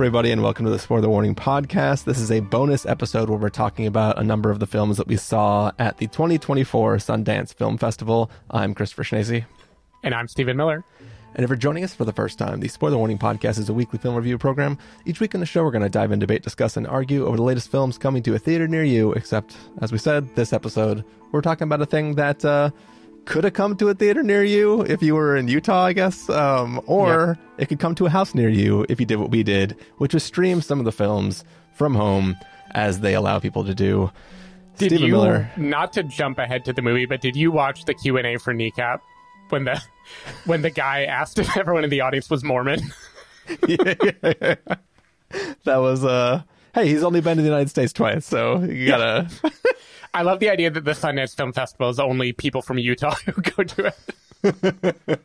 everybody, and welcome to the Spoiler Warning podcast. This is a bonus episode where we're talking about a number of the films that we saw at the 2024 Sundance Film Festival. I'm Christopher Schnese. And I'm Stephen Miller. And if you're joining us for the first time, the Spoiler Warning podcast is a weekly film review program. Each week in the show, we're going to dive in, debate, discuss, and argue over the latest films coming to a theater near you. Except, as we said, this episode, we're talking about a thing that uh, could have come to a theater near you if you were in Utah, I guess. Um, or it could come to a house near you if you did what we did, which was stream some of the films from home as they allow people to do. Did Stephen you Miller. not to jump ahead to the movie, but did you watch the Q and A for Kneecap when the when the guy asked if everyone in the audience was Mormon? that was uh hey he's only been to the united states twice so you gotta I love the idea that the Sundance Film Festival is only people from Utah who go to it.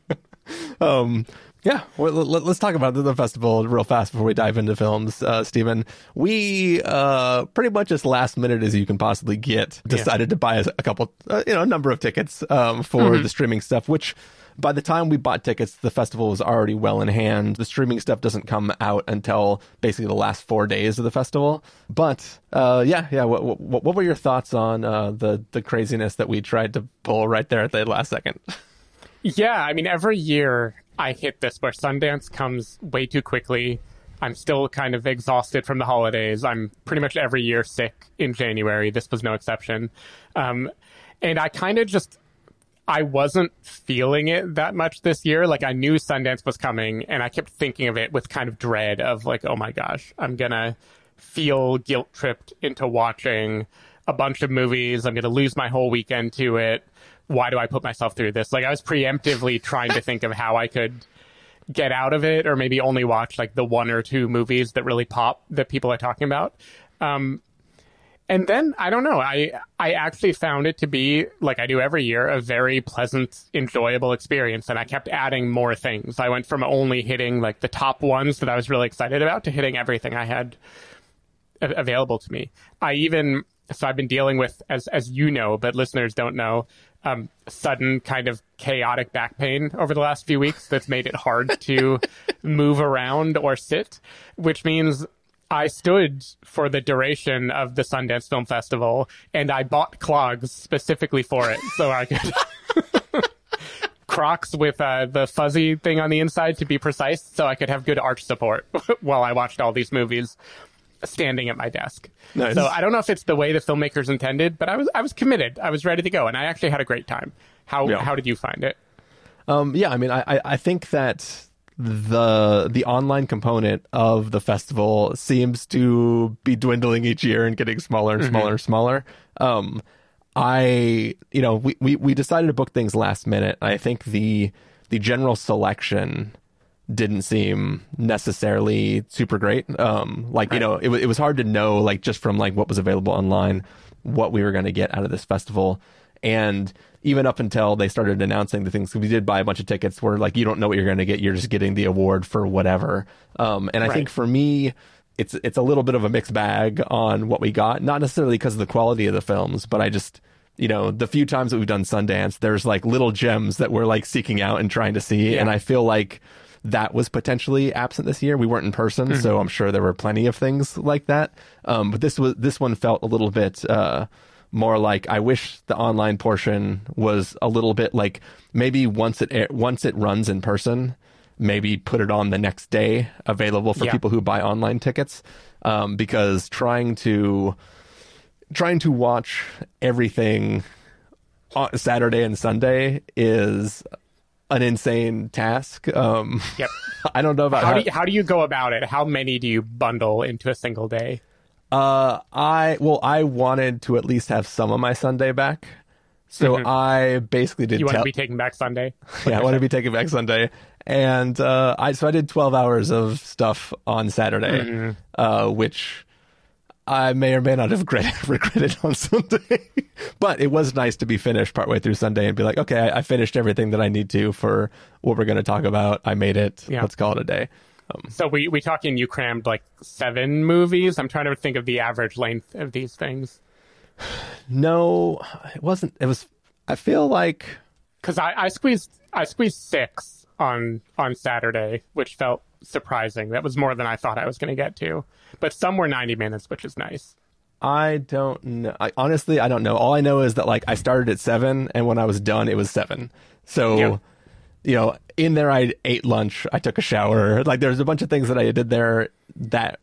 um yeah well, let, us talk about the festival real fast before we dive into films uh Stephen. we uh pretty much as last minute as you can possibly get decided to buy a, a couple uh, you know a number of tickets um for the streaming stuff which by the time we bought tickets, the festival was already well in hand. The streaming stuff doesn't come out until basically the last four days of the festival. But uh, yeah, yeah. What, what, what were your thoughts on uh, the the craziness that we tried to pull right there at the last second? Yeah, I mean, every year I hit this where Sundance comes way too quickly. I'm still kind of exhausted from the holidays. I'm pretty much every year sick in January. This was no exception. Um, and I kind of just I wasn't feeling it that much this year. Like I knew Sundance was coming and I kept thinking of it with kind of dread of like, oh my gosh, I'm gonna feel guilt tripped into watching a bunch of movies. I'm gonna lose my whole weekend to it. Why do I put myself through this? Like I was preemptively trying to think of how I could get out of it or maybe only watch like the one or two movies that really pop that people are talking about. Um, and then I don't know. I I actually found it to be like I do every year a very pleasant, enjoyable experience, and I kept adding more things. I went from only hitting like the top ones that I was really excited about to hitting everything I had available to me. I even so I've been dealing with as as you know, but listeners don't know. Um, sudden kind of chaotic back pain over the last few weeks that's made it hard to move around or sit, which means I stood for the duration of the Sundance Film Festival and I bought clogs specifically for it so I could Crocs with uh, the fuzzy thing on the inside to be precise so I could have good arch support while I watched all these movies standing at my desk. Nice. So I don't know if it's the way the filmmakers intended, but I was I was committed. I was ready to go and I actually had a great time. How Yeah. how did you find it? Um, yeah, I mean, I, I- I think that the the online component of the festival seems to be dwindling each year and getting smaller and smaller and smaller. Um, I, you know, we, we, we decided to book things last minute. I think the the general selection didn't seem necessarily super great. Um, like you know, it, it was hard to know, like just from like what was available online, what we were going to get out of this festival. And even up until they started announcing the things, we did buy a bunch of tickets where like you don't know what you're going to get, you're just getting the award for whatever. Um, and I think for me, it's it's a little bit of a mixed bag on what we got. Not necessarily because of the quality of the films, but I just you know the few times that we've done Sundance, there's like little gems that we're like seeking out and trying to see, Yeah. and I feel like that was potentially absent this year. We weren't in person, so I'm sure there were plenty of things like that. Um, but this was this one felt a little bit uh, more like I wish the online portion was a little bit like maybe once it once it runs in person, maybe put it on the next day available for Yeah. people who buy online tickets. Um, because trying to trying to watch everything on Saturday and Sunday is an insane task. Um, Yep. I don't know about How how, do you, how do you go about it? How many do you bundle into a single day? Uh, I well, I wanted to at least have some of my Sunday back, so I basically did. Mm-hmm. You want tell- to be taking back Sunday? yeah, I want to be taking back Sunday, and uh, I so I did twelve hours of stuff on Saturday, Mm-hmm. uh, which I may or may not have regretted, regretted on Sunday, but it was nice to be finished partway through Sunday and be like, okay, I, I finished everything that I need to for what we're going to talk about. I made it. Yeah. Let's call it a day. Um, so we we talking you crammed like seven movies. I'm trying to think of the average length of these things No, it wasn't. It was. I feel like because I, I squeezed I squeezed six on on Saturday, which felt surprising. That was more than I thought I was going to get to. But some were 90 minutes, which is nice. I don't know. I, honestly, I don't know. All I know is that like I started at seven, and when I was done, it was seven. So, Yeah. You know, in there, I ate lunch. I took a shower. Like, there's a bunch of things that I did there that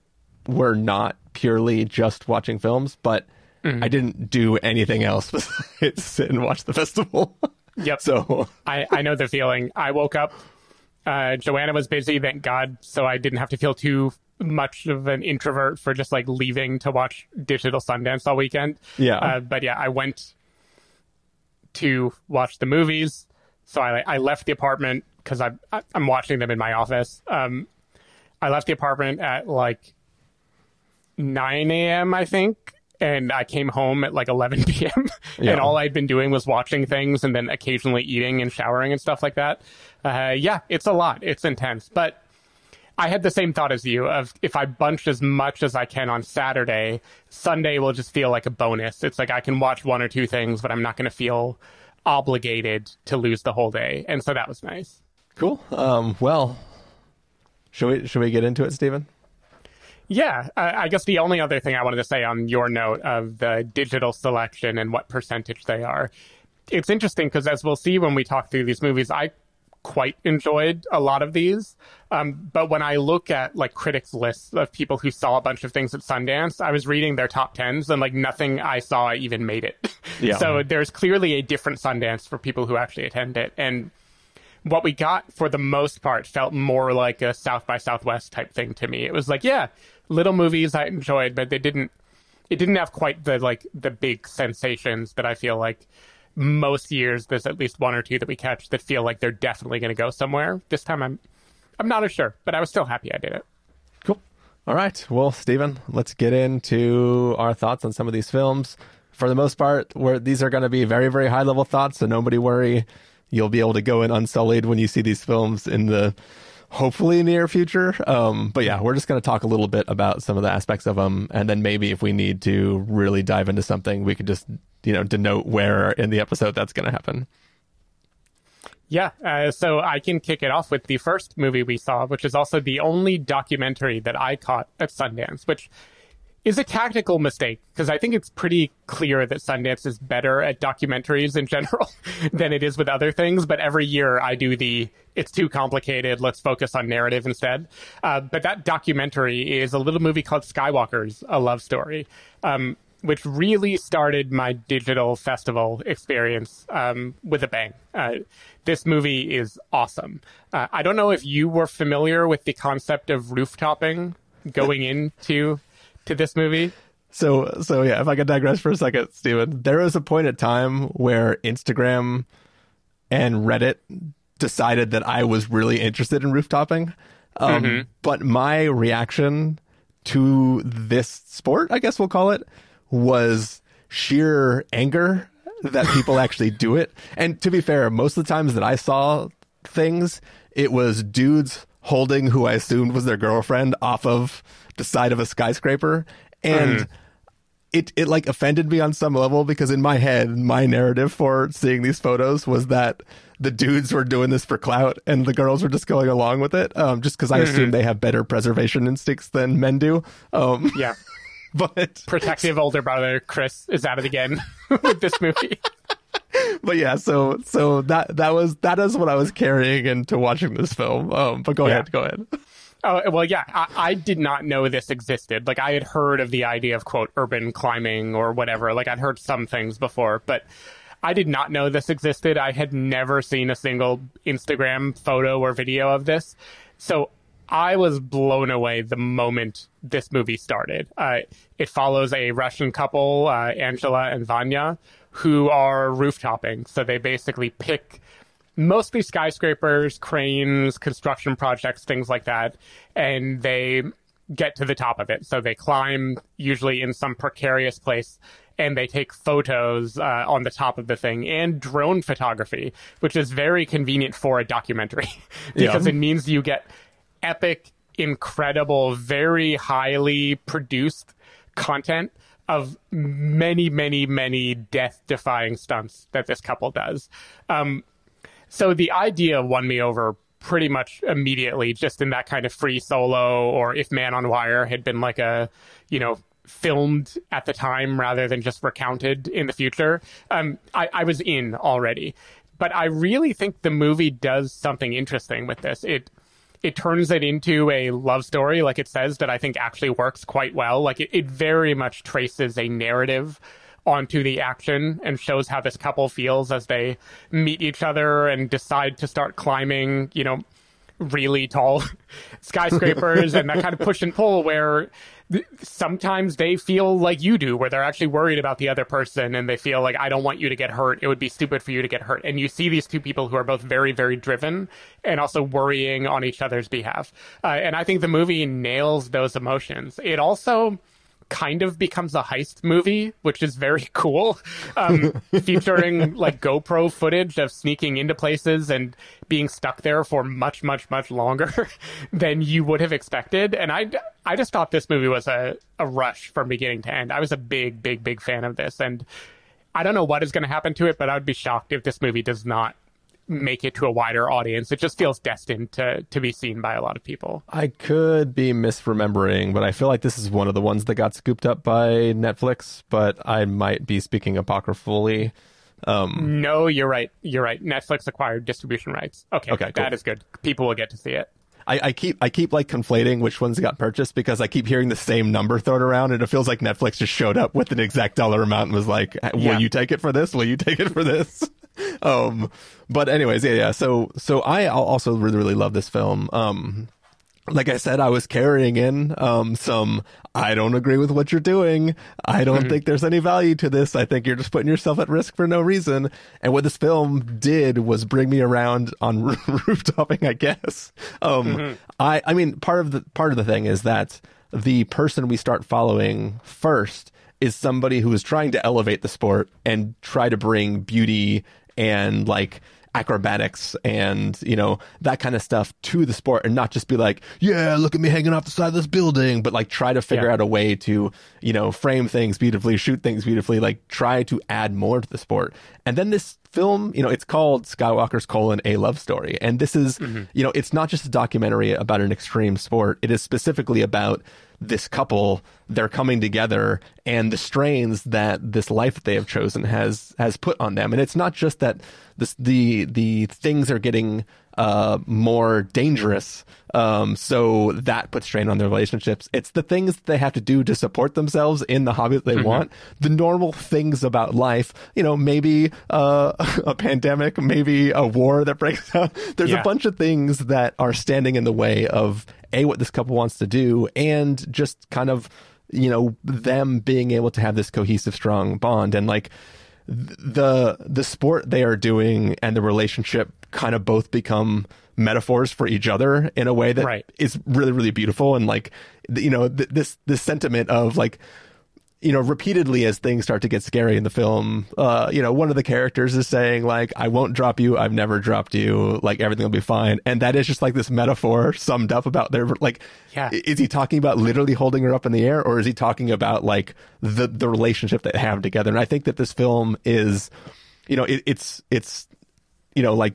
were not purely just watching films, but I didn't do anything else besides sit and watch the festival. Yep. so, I, I know the feeling. I woke up. Uh, Joanna was busy, thank God, so I didn't have to feel too much of an introvert for just like leaving to watch Digital Sundance all weekend. Yeah. Uh, but yeah, I went to watch the movies. So I I left the apartment because I I'm watching them in my office. Um, I left the apartment at like 9 a.m. I think, and I came home at like 11 p.m. Yeah. and all I'd been doing was watching things and then occasionally eating and showering and stuff like that. Uh, yeah, it's a lot. It's intense, but I had the same thought as you of if I bunch as much as I can on Saturday, Sunday will just feel like a bonus. It's like I can watch one or two things, but I'm not going to feel obligated to lose the whole day. And so that was nice. cool. Um, well, should we should we get into it, Stephen? Yeah, I I guess the only other thing I wanted to say on your note of the digital selection and what percentage they are, it's interesting because as we'll see when we talk through these movies, I quite enjoyed a lot of these. Um, but when I look at like critics' lists of people who saw a bunch of things at Sundance, I was reading their top tens and like nothing I saw even made it. Yeah. so there's clearly a different Sundance for people who actually attend it. And what we got for the most part felt more like a South by Southwest type thing to me. It was like, yeah, little movies I enjoyed, but they didn't it didn't have quite the like the big sensations that I feel like most years there's at least one or two that we catch that feel like they're definitely going to go somewhere. This time I'm I'm not as sure, but I was still happy I did it. Cool. All right. Well, Stephen, let's get into our thoughts on some of these films. For the most part, where these are going to be very, very high level thoughts, so nobody worry. You'll be able to go in unsullied when you see these films in the hopefully near future. Um, but yeah, we're just going to talk a little bit about some of the aspects of them, and then maybe if we need to really dive into something, we could just you know denote where in the episode that's going to happen. Yeah, uh, so I can kick it off with the first movie we saw, which is also the only documentary that I caught at Sundance, which is a tactical mistake because I think it's pretty clear that Sundance is better at documentaries in general than it is with other things. But every year I do the it's too complicated, let's focus on narrative instead. Uh, but that documentary is a little movie called Skywalkers, a love story. Um, which really started my digital festival experience um, with a bang. Uh, this movie is awesome. Uh, I don't know if you were familiar with the concept of rooftopping going into to this movie. So, so yeah, if I could digress for a second, Stephen, there was a point in time where Instagram and Reddit decided that I was really interested in rooftopping. Um, But my reaction to this sport, I guess we'll call it, was sheer anger that people actually do it. And to be fair, most of the times that I saw things, it was dudes holding who I assumed was their girlfriend off of the side of a skyscraper. And it, it like offended me on some level because in my head, my narrative for seeing these photos was that the dudes were doing this for clout and the girls were just going along with it. Um, just because I assume they have better preservation instincts than men do. Um, Yeah. but Protective older brother Chris is at it again with this movie. but yeah, so so that that was that is what I was carrying into watching this film. Um, but go Yeah. ahead, go ahead. Oh well, yeah. I, I did not know this existed. Like I had heard of the idea of quote urban climbing or whatever. Like I'd heard some things before, but I did not know this existed. I had never seen a single Instagram photo or video of this. So I was blown away the moment this movie started. Uh, it follows a Russian couple, uh, Angela and Vanya, who are rooftopping. So they basically pick mostly skyscrapers, cranes, construction projects, things like that, and they get to the top of it. So they climb, usually in some precarious place, and they take photos uh, on the top of the thing and drone photography, which is very convenient for a documentary because Yeah. it means you get epic, incredible, very highly produced content of many, many, many death defying stunts that this couple does. Um, so the idea won me over pretty much immediately, just in that kind of free solo, or if Man on Wire had been like a, you know, filmed at the time rather than just recounted in the future, um, I, I was in already. But I really think the movie does something interesting with this. It it turns it into a love story, like it says, that I think actually works quite well. Like it, it very much traces a narrative onto the action and shows how this couple feels as they meet each other and decide to start climbing, you know, really tall skyscrapers and that kind of push and pull where sometimes they feel like you do, where they're actually worried about the other person and they feel like, I don't want you to get hurt. It would be stupid for you to get hurt. And you see these two people who are both very, very driven and also worrying on each other's behalf. Uh, and I think the movie nails those emotions. It also kind of becomes a heist movie, which is very cool, um, featuring like GoPro footage of sneaking into places and being stuck there for much, much, much longer than you would have expected. And I, I just thought this movie was a, a rush from beginning to end. I was a big, big, big fan of this. And I don't know what is going to happen to it, but I would be shocked if this movie does not make it to a wider audience. It just feels destined to to be seen by a lot of people. I could be misremembering, but I feel like this is one of the ones that got scooped up by Netflix, but I might be speaking apocryphally. Um, no, you're right. You're right. Netflix acquired distribution rights. Okay, okay, cool. that is good. People will get to see it. I, I, keep I keep like conflating which ones got purchased because I keep hearing the same number thrown around, and it feels like Netflix just showed up with an exact dollar amount and was like, "Will yeah. you take it for this? Will you take it for this?" um, but anyways, yeah, yeah. So, so I also really, really love this film. Um, like I said, I was carrying in um, some. I don't agree with what you're doing. I don't mm-hmm. think there's any value to this. I think you're just putting yourself at risk for no reason. And what this film did was bring me around on rooftopping. I guess. Um, mm-hmm. I, I mean, part of the part of the thing is that the person we start following first is somebody who is trying to elevate the sport and try to bring beauty and like acrobatics and you know that kind of stuff to the sport and not just be like yeah look at me hanging off the side of this building but like try to figure yeah. out a way to you know frame things beautifully shoot things beautifully like try to add more to the sport and then this film you know it's called skywalker's colon a love story and this is mm-hmm. you know it's not just a documentary about an extreme sport it is specifically about this couple they're coming together and the strains that this life that they have chosen has has put on them. And it's not just that this the the things are getting uh, more dangerous. Um, so that puts strain on their relationships. It's the things they have to do to support themselves in the hobby that they mm-hmm. want. The normal things about life, you know, maybe uh, a pandemic, maybe a war that breaks out. There's yeah. a bunch of things that are standing in the way of a what this couple wants to do, and just kind of you know them being able to have this cohesive, strong bond, and like the the sport they are doing and the relationship kind of both become metaphors for each other in a way that right. is really really beautiful and like you know th- this this sentiment of like you know, repeatedly as things start to get scary in the film, uh, you know, one of the characters is saying like, "I won't drop you. I've never dropped you. Like everything will be fine." And that is just like this metaphor summed up about their like. Yeah. Is he talking about literally holding her up in the air, or is he talking about like the the relationship they have together? And I think that this film is, you know, it, it's it's, you know, like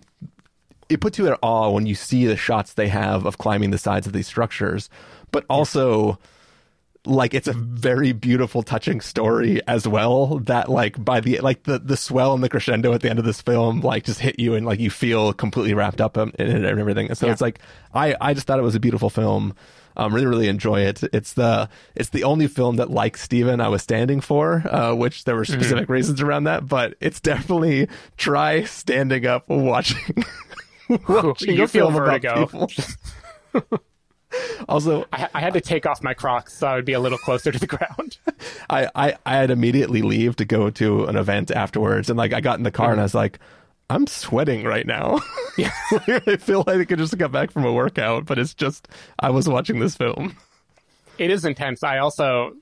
it puts you at awe when you see the shots they have of climbing the sides of these structures, but also. Yeah like it's a very beautiful touching story as well that like by the like the the swell and the crescendo at the end of this film like just hit you and like you feel completely wrapped up in it and everything so yeah. it's like i i just thought it was a beautiful film um, really, really enjoy it. It's the it's the only film that, like Stephen, I was standing for, uh, which there were mm-hmm. specific mm-hmm. reasons around that. But it's definitely try standing up watching. watching you feel vertigo. also, I, I, had to take off my Crocs so I would be a little closer to the ground. I, I, I had immediately leave to go to an event afterwards, and like I got in the car mm-hmm. and I was like, I'm sweating right now. Yeah. I feel like I could just got back from a workout, but it's just I was watching this film. It is intense. I also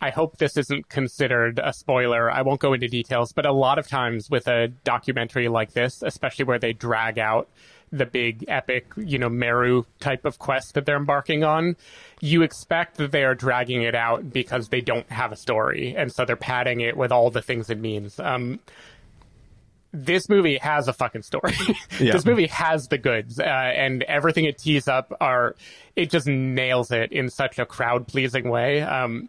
I hope this isn't considered a spoiler. I won't go into details, but a lot of times with a documentary like this, especially where they drag out the big epic, you know, Meru type of quest that they're embarking on, you expect that they are dragging it out because they don't have a story, and so they're padding it with all the things it means. Um, this movie has a fucking story. Yeah. this movie has the goods, uh, and everything it tees up are it just nails it in such a crowd pleasing way. Um,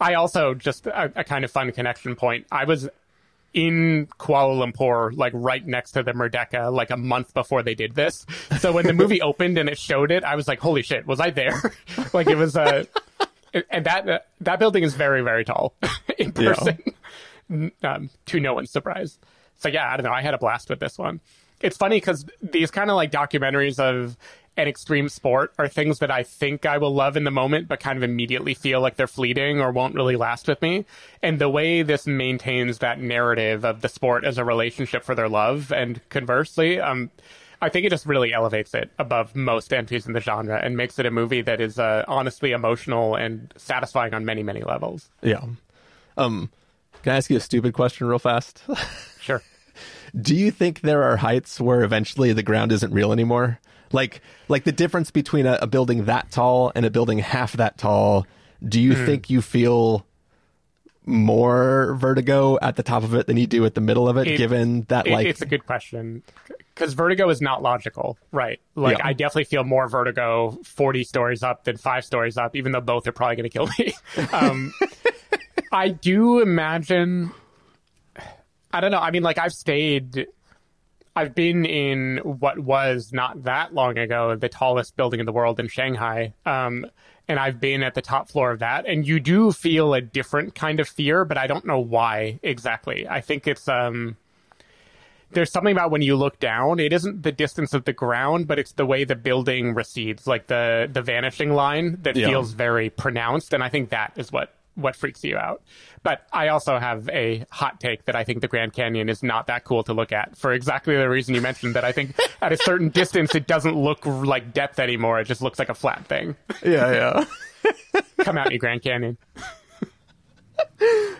I also just a, a kind of fun connection point. I was in Kuala Lumpur, like right next to the Merdeka, like a month before they did this. So when the movie opened and it showed it, I was like, "Holy shit, was I there?" like it was a, and that uh, that building is very very tall in Yeah. person, um, to no one's surprise. So yeah, I don't know. I had a blast with this one. It's funny because these kind of like documentaries of an extreme sport are things that I think I will love in the moment, but kind of immediately feel like they're fleeting or won't really last with me. And the way this maintains that narrative of the sport as a relationship for their love, and conversely, um, I think it just really elevates it above most entries in the genre and makes it a movie that is uh, honestly emotional and satisfying on many, many levels. Yeah. Um, can I ask you a stupid question real fast? Sure. Do you think there are heights where eventually the ground isn't real anymore? Like, like the difference between a, a building that tall and a building half that tall. Do you think you feel more vertigo at the top of it than you do at the middle of it, It- given that It- like it's a good question because vertigo is not logical, right? Like Yeah. I definitely feel more vertigo forty stories up than five stories up, even though both are probably going to kill me. um, I do imagine. I don't know. I mean, like I've stayed. I've been in what was not that long ago the tallest building in the world in Shanghai. Um, and I've been at the top floor of that. And you do feel a different kind of fear, but I don't know why exactly. I think it's um, there's something about when you look down, it isn't the distance of the ground, but it's the way the building recedes, like the the vanishing line that Yeah. feels very pronounced. And I think that is what what freaks you out. But I also have a hot take that I think the Grand Canyon is not that cool to look at for exactly the reason you mentioned. That I think at a certain distance, it doesn't look like depth anymore. It just looks like a flat thing. yeah, yeah. Come at me, Grand Canyon.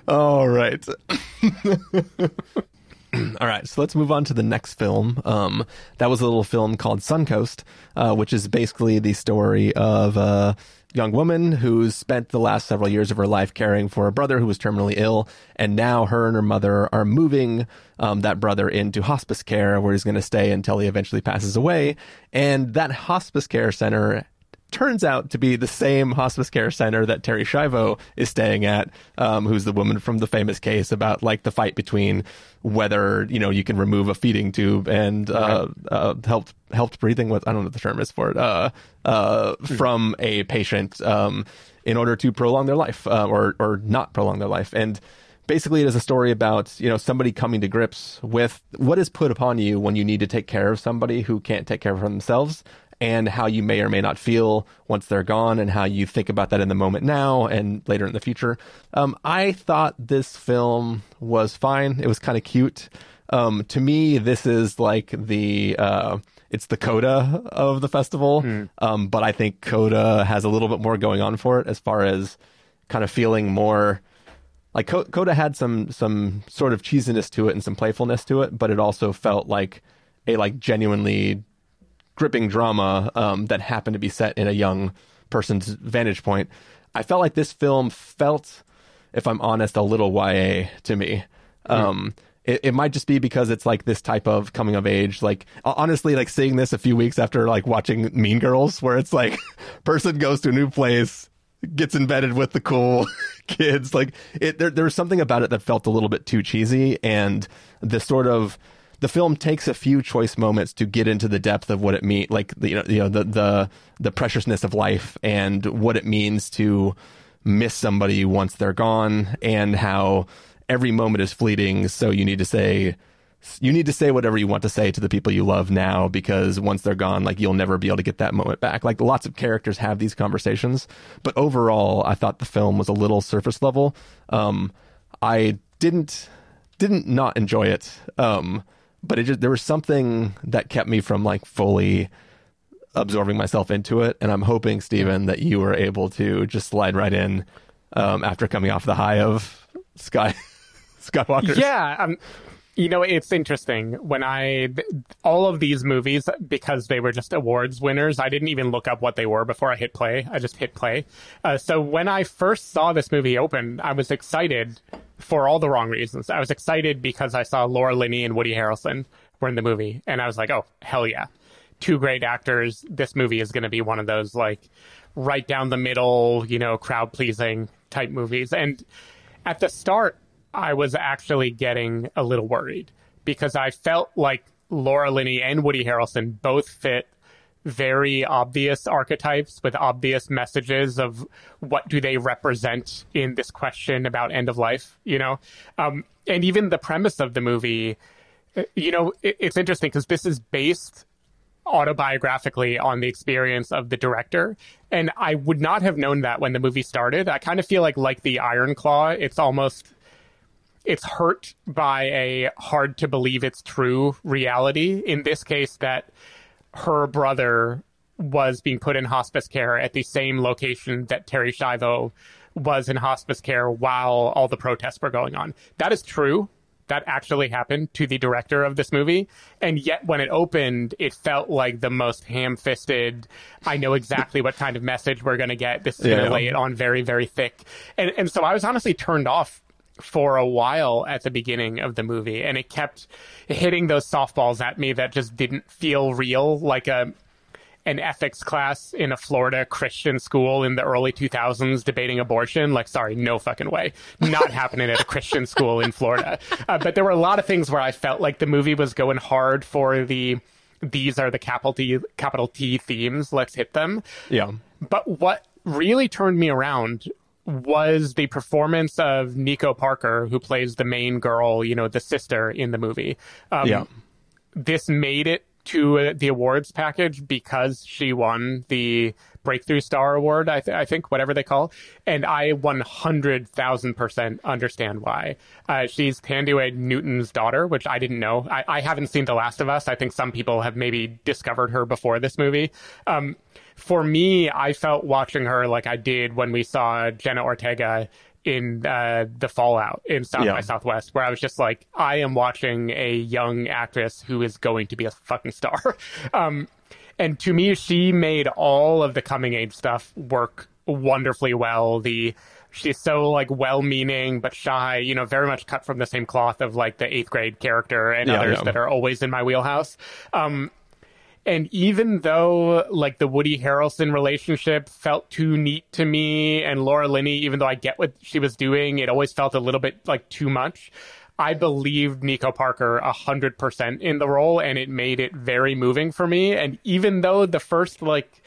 All right. All right, so let's move on to the next film. Um, that was a little film called Suncoast, uh, which is basically the story of a young woman who's spent the last several years of her life caring for a brother who was terminally ill, and now her and her mother are moving um, that brother into hospice care, where he's going to stay until he eventually passes away. And that hospice care center turns out to be the same hospice care center that Terri Schiavo is staying at, um, who's the woman from the famous case about like the fight between whether you know you can remove a feeding tube and uh, uh, helped helped breathing with I don't know what the term is for it uh, uh, from a patient um, in order to prolong their life uh, or or not prolong their life and. Basically, it is a story about you know somebody coming to grips with what is put upon you when you need to take care of somebody who can't take care of themselves, and how you may or may not feel once they're gone, and how you think about that in the moment now and later in the future. Um, I thought this film was fine. It was kind of cute. Um, to me, this is like the uh, it's the coda of the festival, um, but I think coda has a little bit more going on for it as far as kind of feeling more like Co- Coda had some some sort of cheesiness to it and some playfulness to it, but it also felt like a like genuinely gripping drama um, that happened to be set in a young person's vantage point. I felt like this film felt, if I'm honest, a little YA to me. Um, it, it might just be because it's like this type of coming of age. Like honestly, like seeing this a few weeks after like watching Mean Girls, where it's like person goes to a new place, gets embedded with the cool kids. Like it, there, there was something about it that felt a little bit too cheesy, and the sort of the film takes a few choice moments to get into the depth of what it means, like the, you know, you know, the the the preciousness of life and what it means to miss somebody once they're gone, and how every moment is fleeting. So you need to say you need to say whatever you want to say to the people you love now because once they're gone like you'll never be able to get that moment back. Like lots of characters have these conversations but overall i thought the film was a little surface level. Um i didn't didn't not enjoy it. Um but it just there was something that kept me from like fully absorbing myself into it and i'm hoping Stephen, that you were able to just slide right in um after coming off the high of sky skywalker Yeah, um, you know, it's interesting when I all of these movies because they were just awards winners. I didn't even look up what they were before I hit play. I just hit play. Uh, so when I first saw this movie open, I was excited for all the wrong reasons. I was excited because I saw Laura Linney and Woody Harrelson were in the movie, and I was like, oh hell yeah, two great actors. This movie is going to be one of those like right down the middle, you know, crowd pleasing type movies. And at the start, I was actually getting a little worried because I felt like Laura Linney and Woody Harrelson both fit very obvious archetypes with obvious messages of what do they represent in this question about end of life, you know? Um, and even the premise of the movie, you know, it, it's interesting because this is based autobiographically on the experience of the director. And I would not have known that when the movie started. I kind of feel like, like the Iron Claw, it's almost it's hurt by a hard to believe it's true reality. In this case, that her brother was being put in hospice care at the same location that Terri Schiavo was in hospice care while all the protests were going on. That is true. That actually happened to the director of this movie. And yet, when it opened, it felt like the most ham fisted. I know exactly what kind of message we're going to get. This is yeah. going to lay it on very, very thick. And, and so I was honestly turned off for a while at the beginning of the movie and it kept hitting those softballs at me that just didn't feel real like a an ethics class in a Florida Christian school in the early 2000s debating abortion. Like, sorry, no fucking way. Not happening at a Christian school in Florida. Uh, but there were a lot of things where I felt like the movie was going hard for the these are the capital T capital T themes. Let's hit them. Yeah. But what really turned me around was the performance of Nico Parker, who plays the main girl, you know, the sister in the movie. Um, yeah. This made it to uh, the awards package because she won the Breakthrough Star Award, I, th- I think, whatever they call. And I 100,000% understand why. Uh, she's Thandie Newton's daughter, which I didn't know. I-, I haven't seen The Last of Us. I think some people have maybe discovered her before this movie. Um, for me, I felt watching her like I did when we saw Jenna Ortega in uh, the Fallout in South yeah. by Southwest, where I was just like, I am watching a young actress who is going to be a fucking star. um, and to me, she made all of the coming age stuff work wonderfully well. The she's so like well-meaning but shy, you know, very much cut from the same cloth of like the eighth grade character and yeah, others yeah. that are always in my wheelhouse. Um, and even though like the Woody Harrelson relationship felt too neat to me and Laura Linney, even though I get what she was doing, it always felt a little bit like too much. I believed Nico Parker a hundred percent in the role and it made it very moving for me. And even though the first like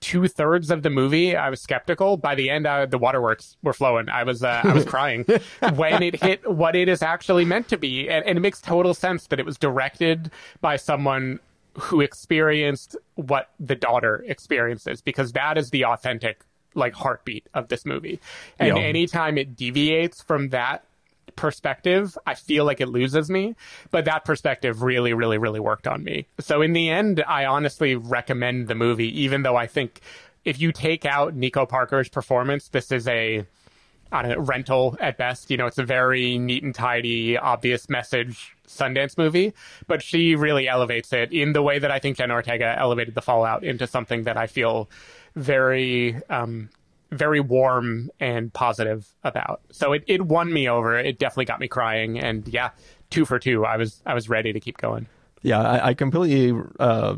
two thirds of the movie, I was skeptical. By the end, uh, the waterworks were flowing. I was, uh, I was crying when it hit what it is actually meant to be, and, and, it makes total sense that it was directed by someone who experienced what the daughter experiences because that is the authentic like heartbeat of this movie. And yeah. anytime it deviates from that perspective, I feel like it loses me. But that perspective really, really, really worked on me. So in the end, I honestly recommend the movie, even though I think if you take out Nico Parker's performance, this is a I don't know, rental at best. You know, it's a very neat and tidy, obvious message Sundance movie, but she really elevates it in the way that I think Jen Ortega elevated The Fallout into something that I feel very, um, very warm and positive about. So it, it won me over. It definitely got me crying. And yeah, two for two. I was, I was ready to keep going. Yeah, I, I completely, uh,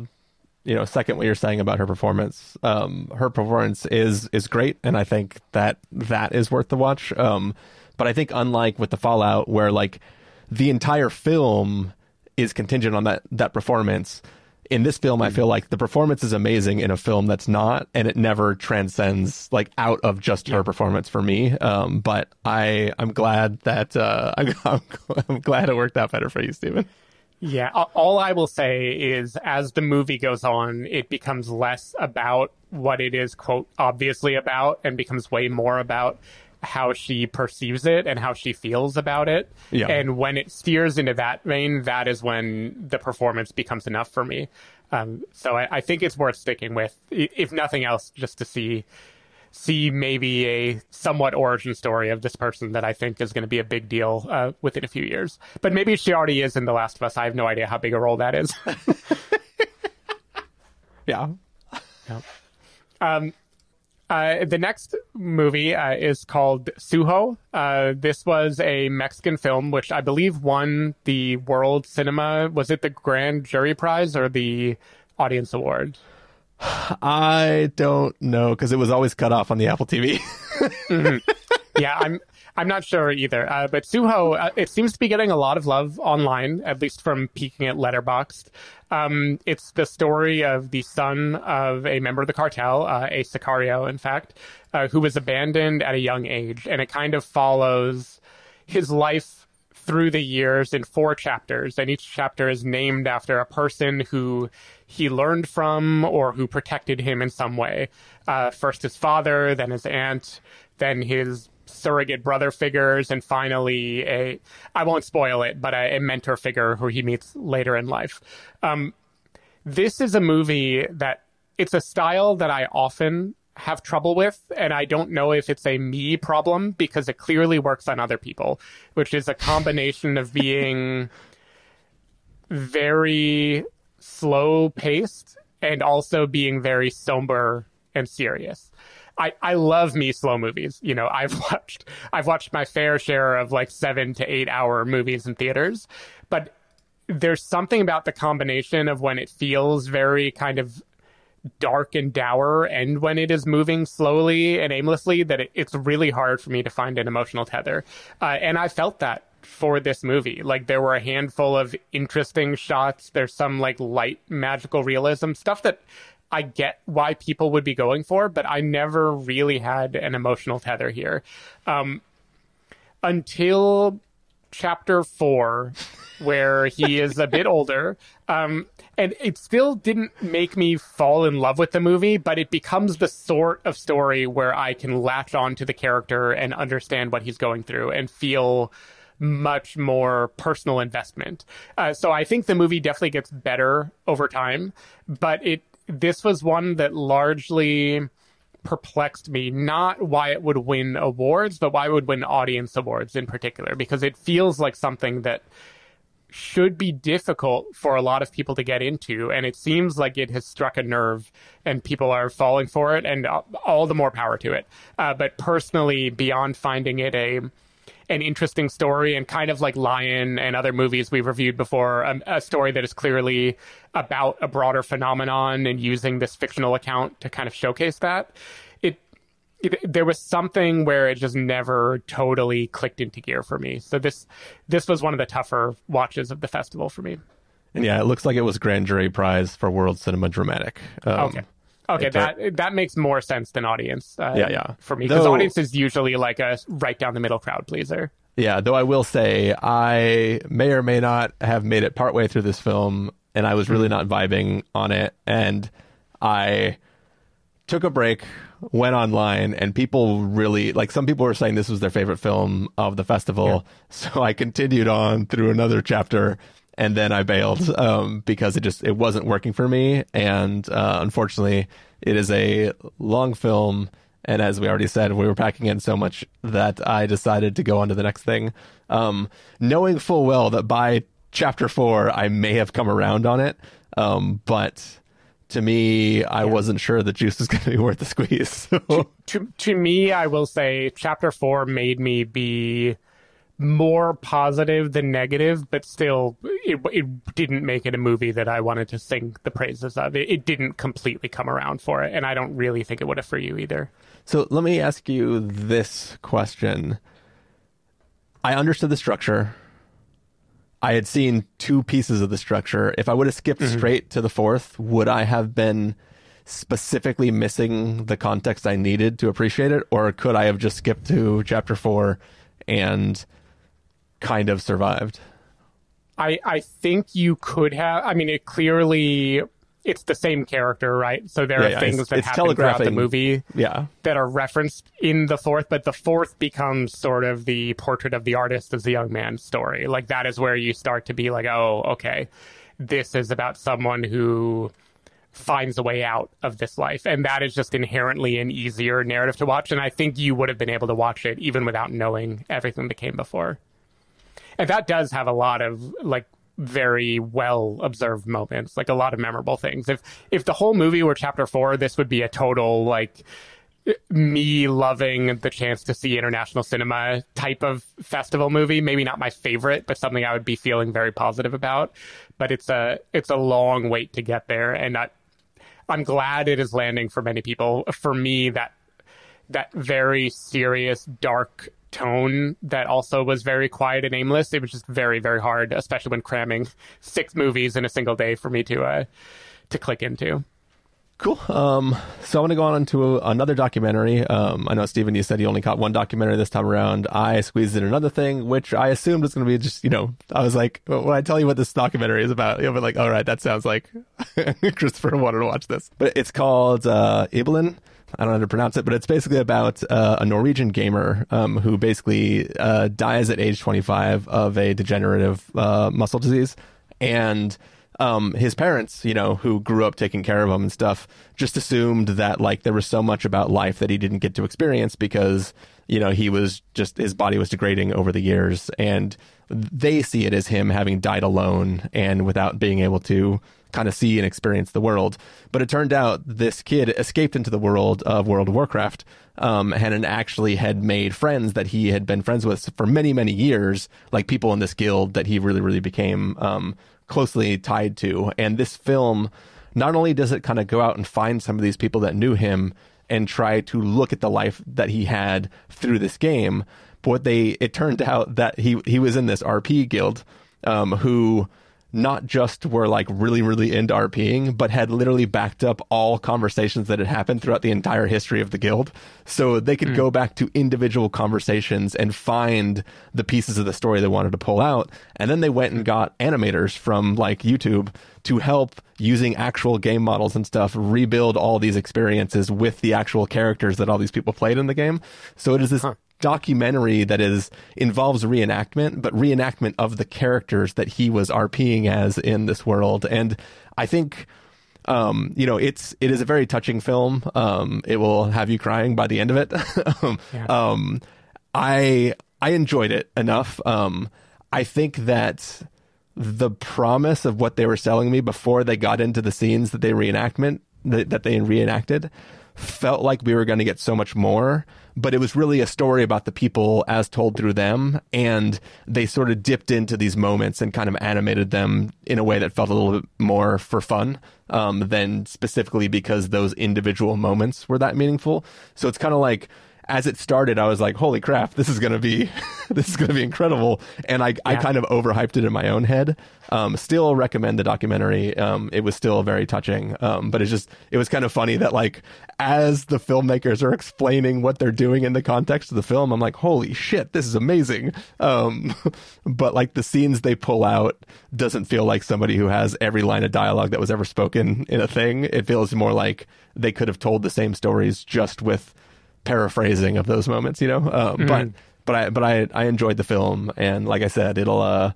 you know, second what you're saying about her performance. Um, her performance is is great, and I think that that is worth the watch. Um, but I think unlike with the Fallout, where like the entire film is contingent on that that performance. In this film, I feel like the performance is amazing in a film that's not, and it never transcends like out of just her performance for me. Um, but I I'm glad that uh, I'm, I'm glad it worked out better for you, Stephen. Yeah, all I will say is as the movie goes on, it becomes less about what it is, quote, obviously about, and becomes way more about how she perceives it and how she feels about it. Yeah. And when it steers into that vein, that is when the performance becomes enough for me. Um, so I, I, think it's worth sticking with, if nothing else, just to see see maybe a somewhat origin story of this person that I think is going to be a big deal uh, within a few years. But maybe she already is in The Last of Us. I have no idea how big a role that is. yeah. yeah. Um, Uh, the next movie uh, is called Sujo. Uh, this was a Mexican film, which I believe won the World Cinema. Was it the Grand Jury Prize or the Audience Award? I don't know because it was always cut off on the Apple TV. mm-hmm. Yeah, I'm. I'm not sure either. Uh, but Sujo, uh, it seems to be getting a lot of love online, at least from peeking at Letterboxd. Um, it's the story of the son of a member of the cartel, uh, a Sicario, in fact, uh, who was abandoned at a young age. And it kind of follows his life through the years in four chapters. And each chapter is named after a person who he learned from or who protected him in some way. Uh, first his father, then his aunt, then his surrogate brother figures, and finally a I won't spoil it, but a, a mentor figure who he meets later in life. Um, this is a movie that it's a style that I often have trouble with, and I don't know if it's a me problem because it clearly works on other people, which is a combination of being very slow paced and also being very somber and serious. I, I love me slow movies. You know, I've watched I've watched my fair share of like seven to eight hour movies in theaters, but there's something about the combination of when it feels very kind of dark and dour and when it is moving slowly and aimlessly that it, it's really hard for me to find an emotional tether. Uh, and I felt that for this movie. Like there were a handful of interesting shots. There's some like light magical realism stuff that I get why people would be going for, but I never really had an emotional tether here. Um, until chapter four, where he is a bit older. Um, and it still didn't make me fall in love with the movie, but it becomes the sort of story where I can latch on to the character and understand what he's going through and feel much more personal investment. Uh, so I think the movie definitely gets better over time, but it this was one that largely perplexed me. Not why it would win awards but why it would win audience awards in particular because it feels like something that should be difficult for a lot of people to get into and it seems like it has struck a nerve and people are falling for it and all the more power to it. Uh, but personally beyond finding it a an interesting story and kind of like Lion and other movies we've reviewed before, um, a story that is clearly about a broader phenomenon and using this fictional account to kind of showcase that. It, it there was something where it just never totally clicked into gear for me. So this this was one of the tougher watches of the festival for me. And yeah, it looks like it was Grand Jury Prize for World Cinema Dramatic. Um, okay. Okay, that that makes more sense than audience. Uh, yeah, yeah. For me, because audience is usually like a right down the middle crowd pleaser. Yeah, though I will say I may or may not have made it partway through this film, and I was really not vibing on it, and I took a break, went online, and people really like some people were saying this was their favorite film of the festival. Yeah. So I continued on through another chapter and then I bailed um, because it just it wasn't working for me. And uh, unfortunately, it is a long film, and as we already said, we were packing in so much that I decided to go on to the next thing, um, knowing full well that by chapter four I may have come around on it, um, but. To me, I yeah. wasn't sure the juice was going to be worth the squeeze. So. To, to, to me, I will say, chapter four made me be more positive than negative, but still, it, it didn't make it a movie that I wanted to sing the praises of. It, it didn't completely come around for it, and I don't really think it would have for you either. So let me ask you this question. I understood the structure. I had seen two pieces of the structure. If I would have skipped mm-hmm. straight to the fourth, would I have been specifically missing the context I needed to appreciate it? Or could I have just skipped to chapter four and kind of survived. I I think you could have. I mean, it clearly it's the same character, right? So there yeah, are yeah, things that happen throughout the movie, yeah. that are referenced in the fourth, but the fourth becomes sort of the portrait of the artist as the young man story. Like that is where you start to be like, oh, okay, this is about someone who finds a way out of this life, and that is just inherently an easier narrative to watch. And I think you would have been able to watch it even without knowing everything that came before and that does have a lot of like very well observed moments, like a lot of memorable things. If if the whole movie were chapter four, this would be a total like me loving the chance to see international cinema type of festival movie. Maybe not my favorite, but something I would be feeling very positive about. But it's a it's a long wait to get there, and I, I'm glad it is landing for many people. For me, that that very serious, dark tone that also was very quiet and aimless. It was just very, very hard, especially when cramming six movies in a single day for me to uh, to click into. Cool. Um, so I want to go on to another documentary. Um, I know Stephen, you said you only caught one documentary this time around. I squeezed in another thing, which I assumed was going to be just, you know, I was like, when I tell you what this documentary is about, you'll be like, all right, that sounds like Christopher wanted to watch this. But it's called uh, Ibelin. I don't know how to pronounce it, but it's basically about uh, a Norwegian gamer um, who basically uh, dies at age 25 of a degenerative uh, muscle disease. And um, his parents, you know, who grew up taking care of him and stuff, just assumed that like there was so much about life that he didn't get to experience because, you know, he was just his body was degrading over the years. And they see it as him having died alone and without being able to kind of see and experience the world. But it turned out this kid escaped into the world of World of Warcraft um, and actually had made friends that he had been friends with for many, many years, like people in this guild that he really, really became um, closely tied to. And this film, not only does it kind of go out and find some of these people that knew him and try to look at the life that he had through this game, but what they it turned out that he he was in this RP guild um, who not just were like really, really into RPing, but had literally backed up all conversations that had happened throughout the entire history of the guild. So they could mm. go back to individual conversations and find the pieces of the story they wanted to pull out. And then they went and got animators from like YouTube to help using actual game models and stuff rebuild all these experiences with the actual characters that all these people played in the game. So it is this huh documentary that is involves reenactment, but reenactment of the characters that he was RPing as in this world. And I think um, you know, it's it is a very touching film. Um, it will have you crying by the end of it. um, yeah. um, I I enjoyed it enough. Um, I think that the promise of what they were selling me before they got into the scenes that they reenactment that, that they reenacted felt like we were going to get so much more but it was really a story about the people as told through them. And they sort of dipped into these moments and kind of animated them in a way that felt a little bit more for fun um, than specifically because those individual moments were that meaningful. So it's kind of like as it started, I was like, "Holy crap, this is gonna be, this is gonna be incredible!" And I, yeah. I kind of overhyped it in my own head. Um, still recommend the documentary. Um, it was still very touching. Um, but it's just, it was kind of funny that like as the filmmakers are explaining what they're doing in the context of the film, I'm like, "Holy shit, this is amazing!" Um, but like the scenes they pull out doesn't feel like somebody who has every line of dialogue that was ever spoken in a thing. It feels more like they could have told the same stories just with paraphrasing of those moments, you know. Uh, mm-hmm. But but I but I I enjoyed the film, and like I said, it'll uh,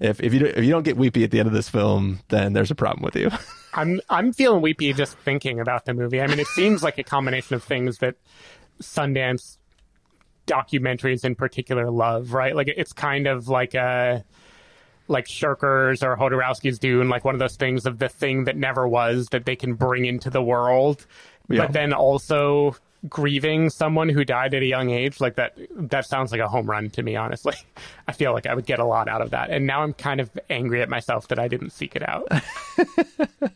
if if you if you don't get weepy at the end of this film, then there's a problem with you. I'm I'm feeling weepy just thinking about the movie. I mean, it seems like a combination of things that Sundance documentaries in particular love, right? Like it's kind of like a like Shirkers or Jodorowsky's Dune, like one of those things of the thing that never was that they can bring into the world, yeah. but then also grieving someone who died at a young age like that that sounds like a home run to me honestly. I feel like i would get a lot out of that. And now i'm kind of angry at myself that i didn't seek it out.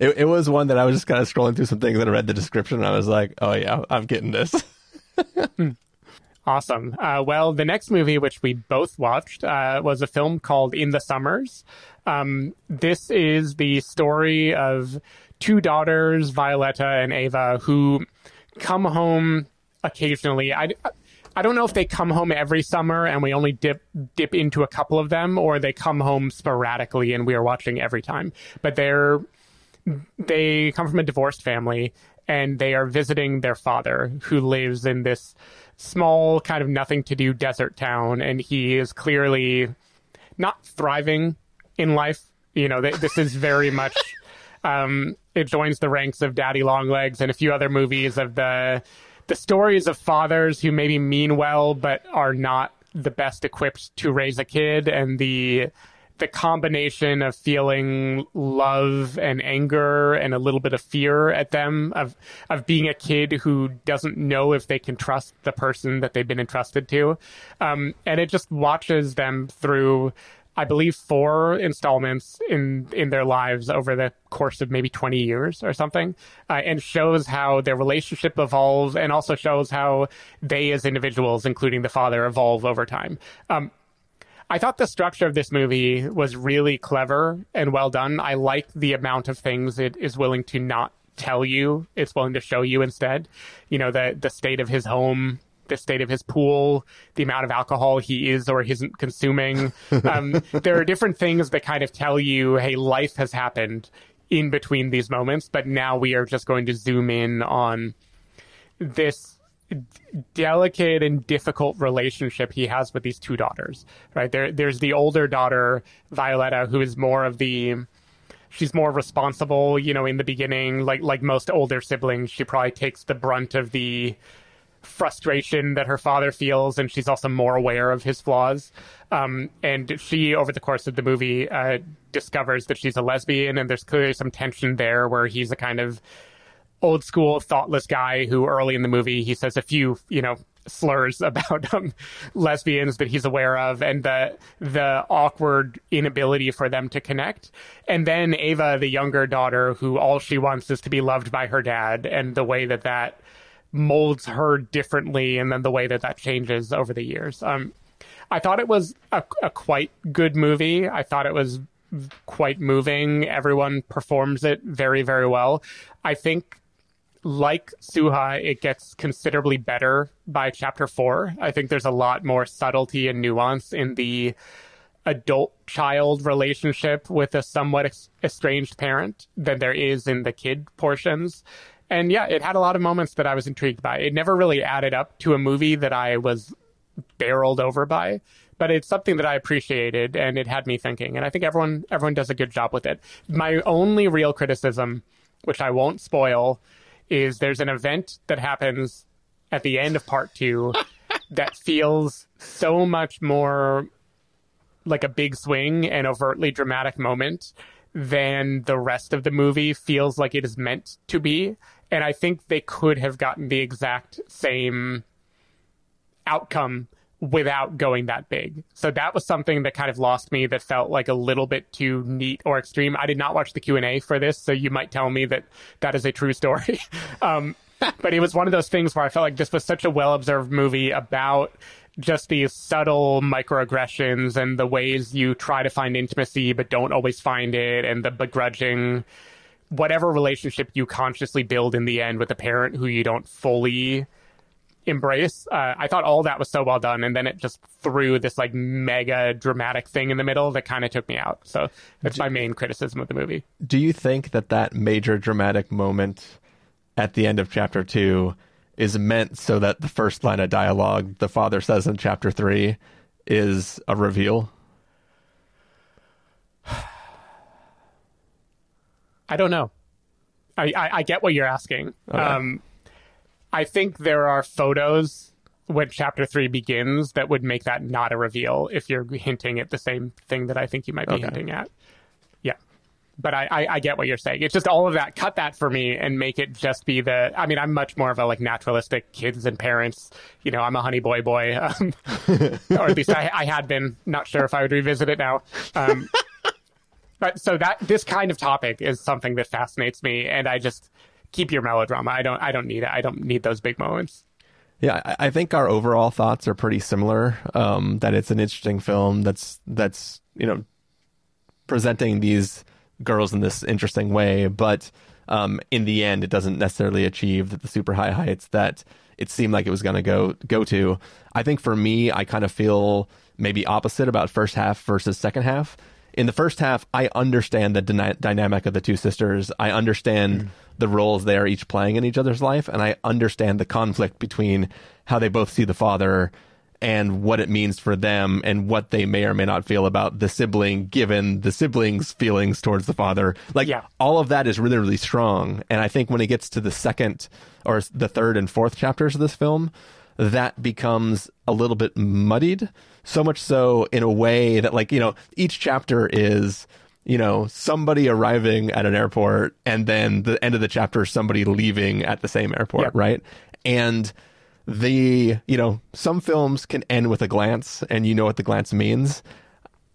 It, it was one that i was just kind of scrolling through some things and i read the description and i was like oh yeah i'm getting this. Awesome. Uh, well the next movie which we both watched uh, was a film called in the summers. Um, this is the story of two daughters violetta and ava who come home occasionally. I, I don't know if they come home every summer and we only dip dip into a couple of them, or they come home sporadically and we are watching every time. But they're they come from a divorced family and they are visiting their father who lives in this small kind of nothing to do desert town and he is clearly not thriving in life you know this is very much um, it joins the ranks of Daddy Longlegs and a few other movies of the the stories of fathers who maybe mean well but are not the best equipped to raise a kid and the the combination of feeling love and anger and a little bit of fear at them of of being a kid who doesn't know if they can trust the person that they've been entrusted to, um, and it just watches them through. I believe four installments in in their lives over the course of maybe 20 years or something, uh, and shows how their relationship evolves, and also shows how they as individuals, including the father, evolve over time. Um, I thought the structure of this movie was really clever and well done. I like the amount of things it is willing to not tell you, it's willing to show you instead. You know, the the state of his home, the state of his pool, the amount of alcohol he is or isn't consuming. Um, there are different things that kind of tell you, hey, life has happened in between these moments, but now we are just going to zoom in on this delicate and difficult relationship he has with these two daughters. Right there, there's the older daughter Violetta, who is more of the she's more responsible. You know, in the beginning, like like most older siblings, she probably takes the brunt of the frustration that her father feels, and she's also more aware of his flaws. Um, and she, over the course of the movie, uh, discovers that she's a lesbian, and there's clearly some tension there where he's a kind of old school thoughtless guy who early in the movie he says a few you know slurs about um, lesbians that he's aware of and the the awkward inability for them to connect and then Ava the younger daughter who all she wants is to be loved by her dad and the way that that molds her differently and then the way that that changes over the years um I thought it was a, a quite good movie I thought it was quite moving everyone performs it very very well I think like Sujo, it gets considerably better by chapter four. I think there's a lot more subtlety and nuance in the adult child relationship with a somewhat estranged parent than there is in the kid portions. And yeah, it had a lot of moments that I was intrigued by. It never really added up to a movie that I was barreled over by, but it's something that I appreciated and it had me thinking. And I think everyone everyone does a good job with it. My only real criticism, which I won't spoil, is there's an event that happens at the end of part two that feels so much more like a big swing and overtly dramatic moment than the rest of the movie feels like it is meant to be. And I think they could have gotten the exact same outcome without going that big. So that was something that kind of lost me that felt like a little bit too neat or extreme. I did not watch the Q&A for this, so you might tell me that that is a true story. um, but it was one of those things where I felt like this was such a well-observed movie about just these subtle microaggressions and the ways you try to find intimacy but don't always find it and the begrudging whatever relationship you consciously build in the end with a parent who you don't fully embrace. Uh, I thought all that was so well done, and then it just threw this like mega dramatic thing in the middle that kind of took me out. So that's my main criticism of the movie. Do you think that that major dramatic moment at the end of chapter two is meant so that the first line of dialogue the father says in chapter three is a reveal? I don't know. I, I, I get what you're asking. Okay. Um, I think there are photos when chapter three begins that would make that not a reveal if you're hinting at the same thing that I think you might be okay. hinting at. Yeah. But I, I, I, get what you're saying. It's just all of that. Cut that for me and make it just be the. I mean, I'm much more of a like naturalistic kids and parents. You know, I'm a honey boy boy, um, or at least I, I, had been. Not sure if I would revisit it now. Um, but so that this kind of topic is something that fascinates me, and I just keep your melodrama. I don't I don't need it. I don't need those big moments. Yeah, I think our overall thoughts are pretty similar. Um, that it's an interesting film that's that's you know presenting these girls in this interesting way, but um, in the end, it doesn't necessarily achieve the super high heights that it seemed like it was going to go go to. I think for me, I kind of feel maybe opposite about first half versus second half in the first half, I understand the dyna- dynamic of the two sisters. I understand mm. the roles they are each playing in each other's life, and I understand the conflict between how they both see the father and what it means for them and what they may or may not feel about the sibling given the sibling's feelings towards the father. Like yeah. all of that is really, really strong. And I think when it gets to the second or the third and fourth chapters of this film, that becomes a little bit muddied. So much so in a way that, like, you know, each chapter is, you know, somebody arriving at an airport and then the end of the chapter, somebody leaving at the same airport, Yep. right? And the, you know, some films can end with a glance and you know what the glance means.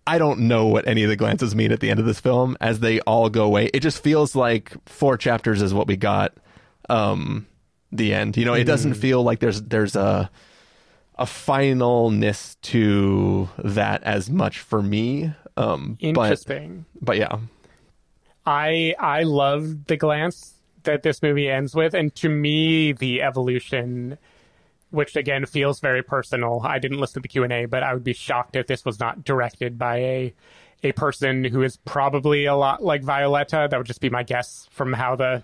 I don't know what any of the glances mean at the end of this film as they all go away. It just feels like four chapters is what we got. Um, the end. You know, it doesn't feel like there's there's a a finalness to that as much for me. Um, but Interesting. but yeah, I I love the glance that this movie ends with, and to me, the evolution, which again feels very personal. I didn't listen to the Q and A, but I would be shocked if this was not directed by a a person who is probably a lot like Violetta. That would just be my guess from how the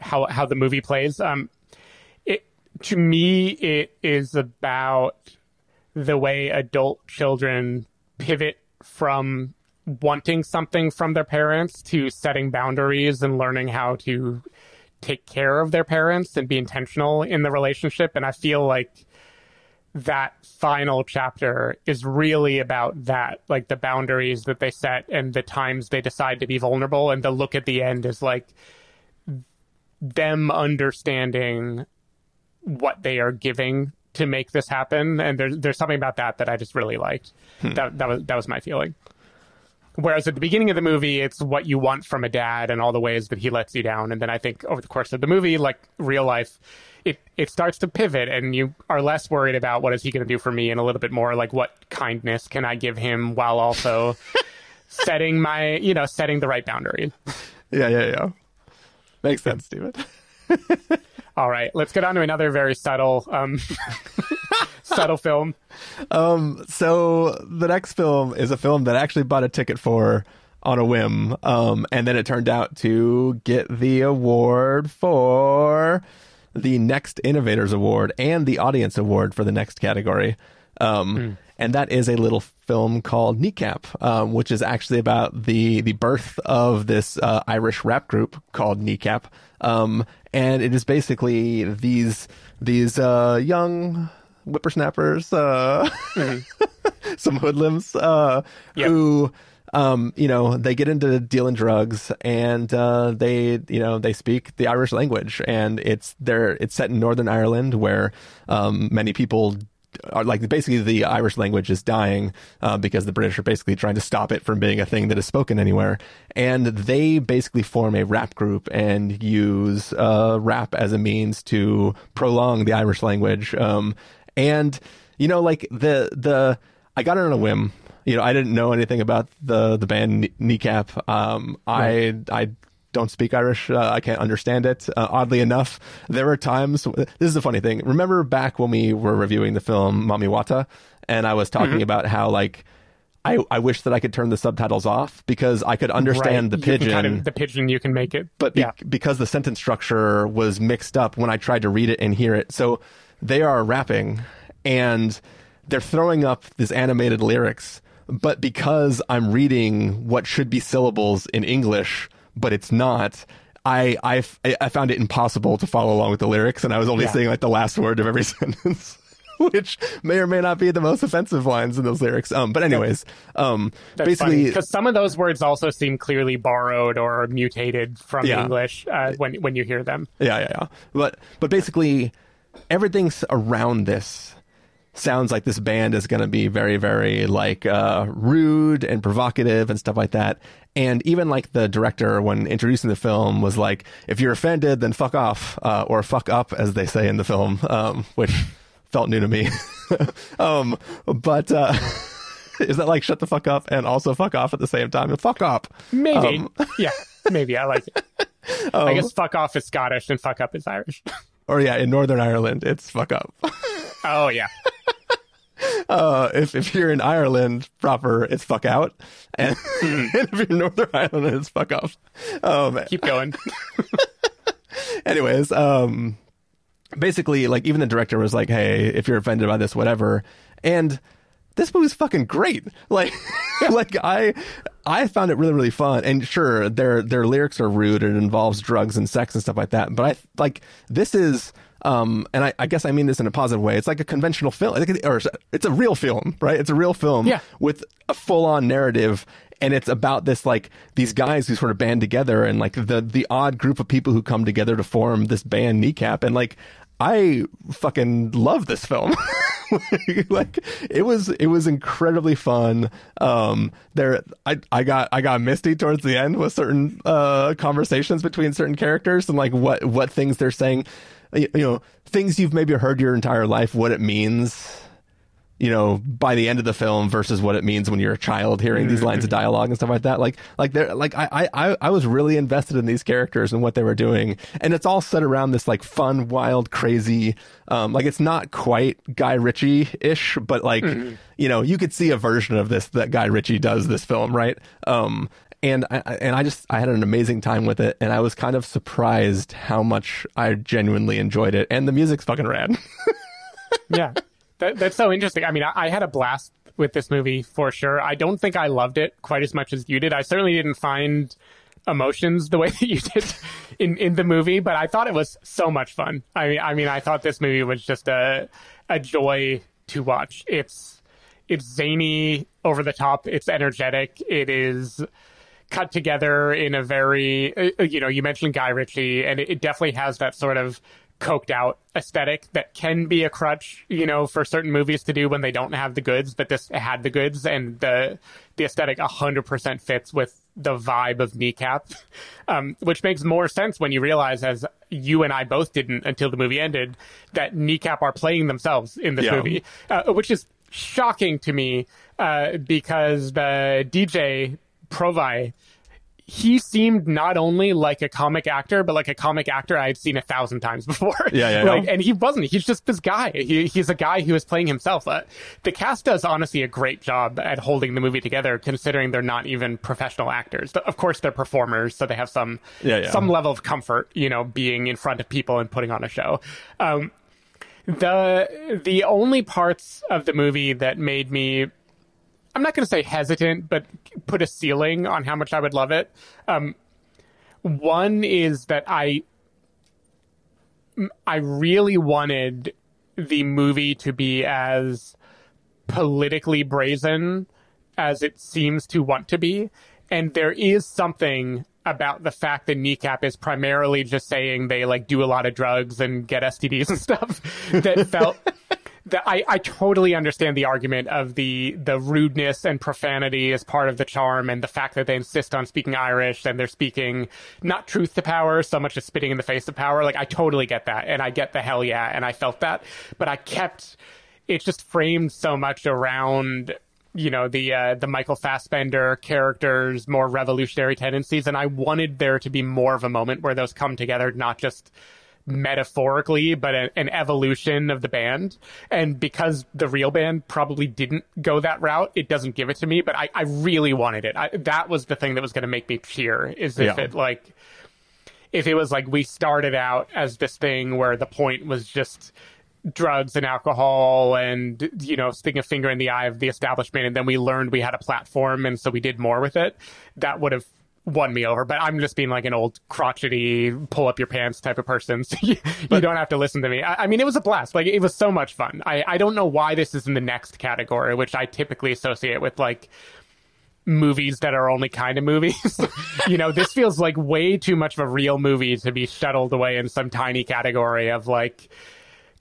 how how the movie plays. Um, to me, it is about the way adult children pivot from wanting something from their parents to setting boundaries and learning how to take care of their parents and be intentional in the relationship. And I feel like that final chapter is really about that, like the boundaries that they set and the times they decide to be vulnerable. And the look at the end is like them understanding what they are giving to make this happen. And there's there's something about that that I just really liked. Hmm. That that was that was my feeling. Whereas at the beginning of the movie, it's what you want from a dad and all the ways that he lets you down. And then I think over the course of the movie, like real life, it, it starts to pivot and you are less worried about what is he going to do for me and a little bit more like what kindness can I give him while also setting my, you know, setting the right boundary. yeah, yeah, yeah. Makes sense, Stephen. All right, let's get on to another very subtle, um, subtle film. Um, so the next film is a film that I actually bought a ticket for on a whim. Um, and then it turned out to get the award for the Next Innovators Award and the Audience Award for the next category. Um, and that is a little film called Kneecap, um, which is actually about the the birth of this uh, Irish rap group called Kneecap. Um, and it is basically these these uh, young whippersnappers, uh, some hoodlums, uh, Yep. who, um, you know, they get into dealing drugs and uh, they, you know, they speak the Irish language, and it's there. It's set in Northern Ireland, where um, many people are like basically the Irish language is dying uh, because the British are basically trying to stop it from being a thing that is spoken anywhere. And they basically form a rap group and use uh, rap as a means to prolong the Irish language. Um, and you know, like the the I got it on a whim. You know, I didn't know anything about the the band Kne- Kneecap. Um, I I don't speak Irish. Uh, I can't understand it. Uh, oddly enough, there were times. This is a funny thing. Remember back when we were reviewing the film Mami Wata, and I was talking about how like. I, I wish that I could turn the subtitles off because I could understand Right. the pidgin kind of- the pidgin, you can make it. but be- yeah. because the sentence structure was mixed up when I tried to read it and hear it. So they are rapping and they're throwing up these animated lyrics, but because I'm reading what should be syllables in English, but it's not. I, I, I found it impossible to follow along with the lyrics, and I was only Yeah. saying like the last word of every sentence, which may or may not be the most offensive lines in those lyrics. Um, but anyways, um, basically, because some of those words also seem clearly borrowed or mutated from Yeah. English uh, when when you hear them. Yeah, yeah, yeah. But but basically, everything's around this sounds like this band is going to be very, very like uh, rude and provocative and stuff like that. And even like the director, when introducing the film, was like, "If you're offended, then fuck off uh, or fuck up," as they say in the film, um, which felt new to me. um, but uh, is that like shut the fuck up and also fuck off at the same time? And Fuck up. Maybe, Um, yeah, maybe I like it. I guess fuck off is Scottish and fuck up is Irish. Or yeah, in Northern Ireland, it's fuck up. Oh yeah, uh, if if you're in Ireland proper, it's fuck out, and, and if you're in Northern Ireland, it's fuck off. Um, keep going. anyways, um, basically, like even the director was like, "Hey, if you're offended by this, whatever," and this movie's fucking great. Like, like I, I found it really, really fun. And sure, their their lyrics are rude and it involves drugs and sex and stuff like that. But I like this is Um, and I, I guess I mean this in a positive way. It's like a conventional film, or it's a real film, right? It's a real film Yeah. with a full on narrative. And it's about this like these guys who sort of band together and like the the odd group of people who come together to form this band kneecap and like I fucking love this film. like it was it was incredibly fun. Um there I I got I got misty towards the end with certain uh conversations between certain characters and like what what things they're saying you, know things you've maybe heard your entire life what it means you know, by the end of the film versus what it means when you're a child hearing these lines of dialogue and stuff like that. Like, like they're like, I, I, I was really invested in these characters and what they were doing. And it's all set around this like fun, wild, crazy, um, like it's not quite Guy Ritchie ish, but like, you know, you could see a version of this that Guy Ritchie does this film, right? Um, and I, and I just I had an amazing time with it, and I was kind of surprised how much I genuinely enjoyed it, and the music's fucking rad. yeah, that, that's so interesting. I mean, I, I had a blast with this movie for sure. I don't think I loved it quite as much as you did. I certainly didn't find emotions the way that you did in, in the movie, but I thought it was so much fun. I mean, I mean, I thought this movie was just a a joy to watch. It's it's zany, over the top. It's energetic. It is cut together in a very, uh, you know, you mentioned Guy Ritchie, and it, it definitely has that sort of coked out aesthetic that can be a crutch, you know, for certain movies to do when they don't have the goods, but this had the goods and the the aesthetic 100% fits with the vibe of Kneecap, um, which makes more sense when you realize, as you and I both didn't until the movie ended, that Kneecap are playing themselves in this Yeah. movie, uh, which is shocking to me uh, because the DJ Próvaí he seemed not only like a comic actor, but like a comic actor I'd seen a thousand times before. Yeah, yeah, like, yeah. and he wasn't. He's just this guy. He, he's a guy who is playing himself. Uh, the cast does honestly a great job at holding the movie together, considering they're not even professional actors. But of course, they're performers, so they have some Yeah, yeah. some level of comfort, you know, being in front of people and putting on a show. Um, the the only parts of the movie that made me I'm not going to say hesitant, but put a ceiling on how much I would love it. Um, one is that I I really wanted the movie to be as politically brazen as it seems to want to be. And there is something about the fact that Kneecap is primarily just saying they like do a lot of drugs and get STDs and stuff that felt that I, I totally understand the argument of the the rudeness and profanity as part of the charm and the fact that they insist on speaking Irish and they're speaking not truth to power so much as spitting in the face of power. Like I totally get that and I get the hell yeah and I felt that. But I kept it's just framed so much around you know the uh, the Michael Fassbender character's more revolutionary tendencies, and I wanted there to be more of a moment where those come together, not just metaphorically, but a, an evolution of the band. And because the real band probably didn't go that route, it doesn't give it to me. But I, I really wanted it. I, that was the thing that was going to make me cheer. Is if Yeah. it like if it was like we started out as this thing where the point was just drugs and alcohol and you know sticking a finger in the eye of the establishment and then we learned we had a platform and so we did more with it that would have won me over but i'm just being like an old crotchety pull up your pants type of person. So you, you don't have to listen to me. I, I mean it was a blast. Like it was so much fun. I, I don't know why this is in the next category which i typically associate with like movies that are only kind of movies. you know, this feels like way too much of a real movie to be shuttled away in some tiny category of like,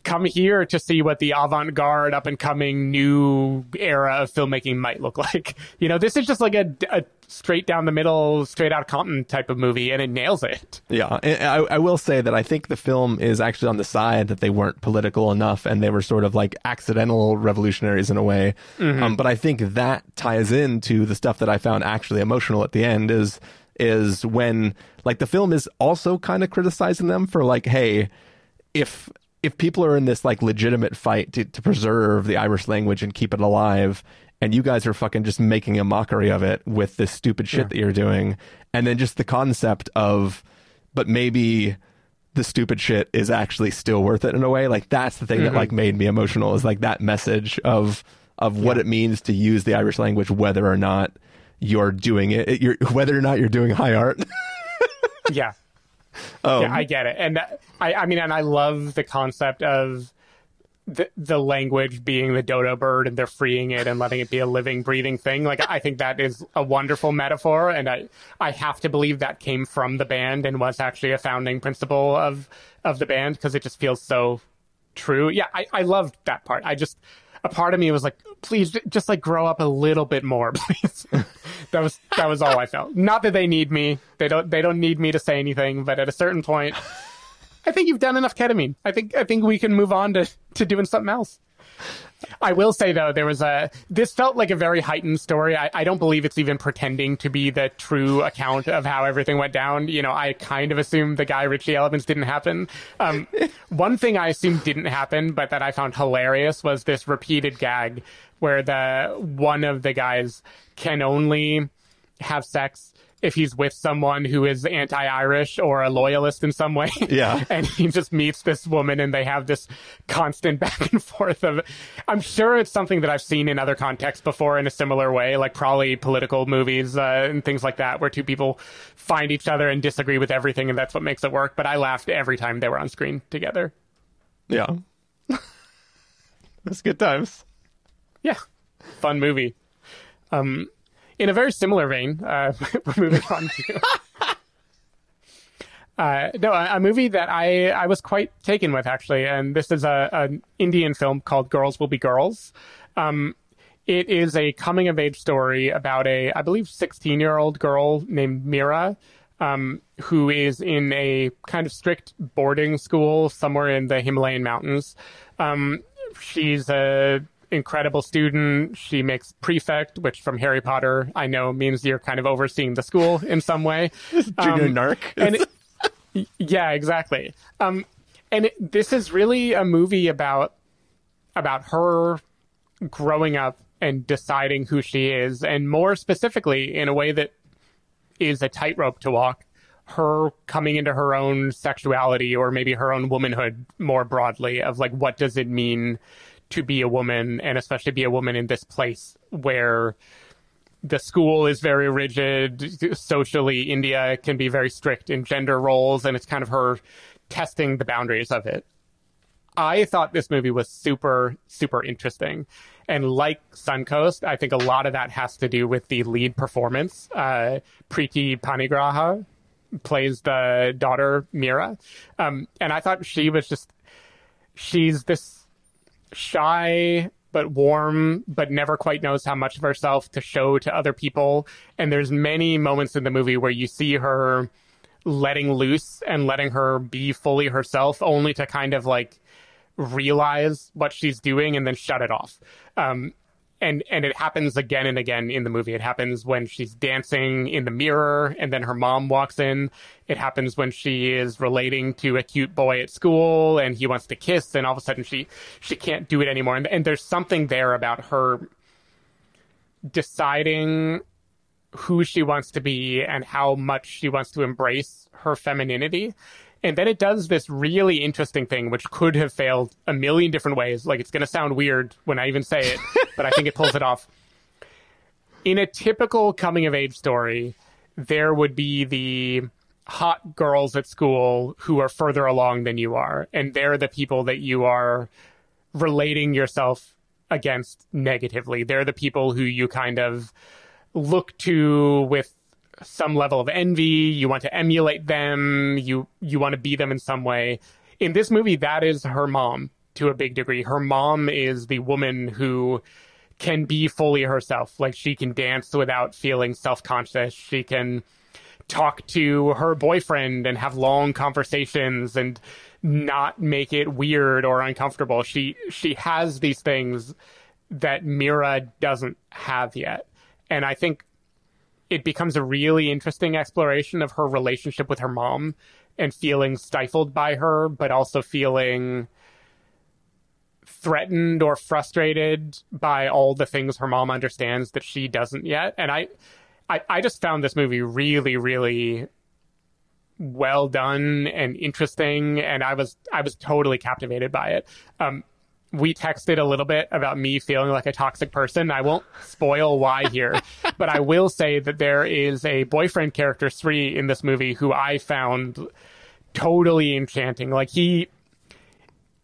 come here to see what the avant garde, up and coming new era of filmmaking might look like. You know, this is just like a, a straight down the middle, straight out Compton type of movie, and it nails it. Yeah, I, I will say that I think the film is actually on the side that they weren't political enough and they were sort of like accidental revolutionaries in a way. Um, but I think that ties into the stuff that I found actually emotional at the end is is when like the film is also kind of criticizing them for like, hey, if if people are in this like legitimate fight to, to preserve the Irish language and keep it alive, and you guys are fucking just making a mockery of it with this stupid shit that you're doing, and then just the concept of, but maybe the stupid shit is actually still worth it in a way. Like that's the thing that mm-hmm. like made me emotional is like that message of of what it means to use the Irish language, whether or not you're doing it, you're whether or not you're doing high art. yeah. Um, yeah, I get it, and I, I mean, and I love the concept of the the language being the dodo bird, and they're freeing it and letting it be a living, breathing thing. Like, I think that is a wonderful metaphor, and I I have to believe that came from the band and was actually a founding principle of of the band because it just feels so true. Yeah, I I loved that part. I just a part of me was like, please, just like grow up a little bit more, please. that was that was all I felt. Not that they need me. They don't they don't need me to say anything. But at a certain point, I think you've done enough ketamine. I think I think we can move on to to doing something else. I will say though, there was a this felt like a very heightened story. I, I don't believe it's even pretending to be the true account of how everything went down. You know, I kind of assumed the Guy Ritchie Elements didn't happen. Um, one thing I assumed didn't happen, but that I found hilarious was this repeated gag where the one of the guys can only have sex if he's with someone who is anti-Irish or a loyalist in some way. Yeah. and he just meets this woman and they have this constant back and forth of I'm sure it's something that I've seen in other contexts before in a similar way, like probably political movies uh, and things like that where two people find each other and disagree with everything and that's what makes it work, but I laughed every time they were on screen together. Yeah. That's good times. Yeah. Fun movie. Um, in a very similar vein, uh, we're moving on to. Uh, no, a, a movie that I, I was quite taken with actually, and this is a an Indian film called Girls Will Be Girls. Um, it is a coming of age story about a, I believe, 16 year old girl named Mira, um, who is in a kind of strict boarding school somewhere in the Himalayan mountains. Um, she's a incredible student. She makes prefect, which from Harry Potter I know means you're kind of overseeing the school in some way. Junior Um, narc. and it- yeah, exactly. Um, and it, this is really a movie about about her growing up and deciding who she is, and more specifically, in a way that is a tightrope to walk. Her coming into her own sexuality, or maybe her own womanhood, more broadly, of like what does it mean to be a woman, and especially be a woman in this place where the school is very rigid socially india can be very strict in gender roles and it's kind of her testing the boundaries of it. I thought this movie was super super interesting. And like suncoast i think a lot of that has to do with the lead performance. Uh, Preeti Panigrahi plays the daughter mira um, and i thought she was just she's this shy but warm but never quite knows how much of herself to show to other people. And there's many moments in the movie where you see her letting loose and letting her be fully herself only to kind of like realize what she's doing and then shut it off. Um, and and it happens again and again in the movie. It happens when she's dancing in the mirror and then her mom walks in. It happens when she is relating to a cute boy at school and he wants to kiss and all of a sudden she she can't do it anymore. And, and there's something there about her deciding who she wants to be and how much she wants to embrace her femininity. And then it does this really interesting thing, which could have failed a million different ways. Like, it's going to sound weird when I even say it, but I think it pulls it off. In a typical coming of age story, there would be the hot girls at school who are further along than you are. And they're the people that you are relating yourself against negatively. They're the people who you kind of look to with some level of envy. You want to emulate them. You you want to be them in some way. In this movie, that is her mom to a big degree. Her mom is the woman who can be fully herself. Like she can dance without feeling self conscious. She can talk to her boyfriend and have long conversations and not make it weird or uncomfortable. She she has these things that Mira doesn't have yet. And I think it becomes a really interesting exploration of her relationship with her mom and feeling stifled by her, but also feeling threatened or frustrated by all the things her mom understands that she doesn't yet. And I, I, I just found this movie really, really well done and interesting, and I was I was totally captivated by it. Um, we texted a little bit about me feeling like a toxic person. I won't spoil why here, but I will say that there is a boyfriend character, Sri, in this movie who I found totally enchanting. Like he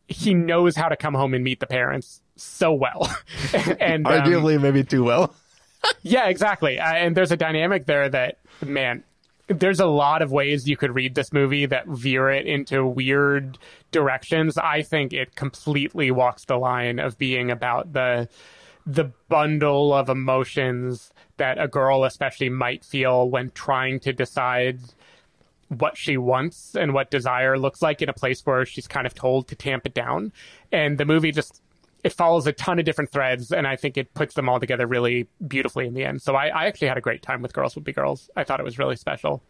he knows how to come home and meet the parents so well, and um, Arguably, maybe too well. yeah, exactly. Uh, and there's a dynamic there that man, there's a lot of ways you could read this movie that veer it into weird directions. I think it completely walks the line of being about the the bundle of emotions that a girl especially might feel when trying to decide what she wants and what desire looks like in a place where she's kind of told to tamp it down. And the movie just it follows a ton of different threads, and I think it puts them all together really beautifully in the end. So I, I actually had a great time with Girls Would Be Girls. I thought it was really special.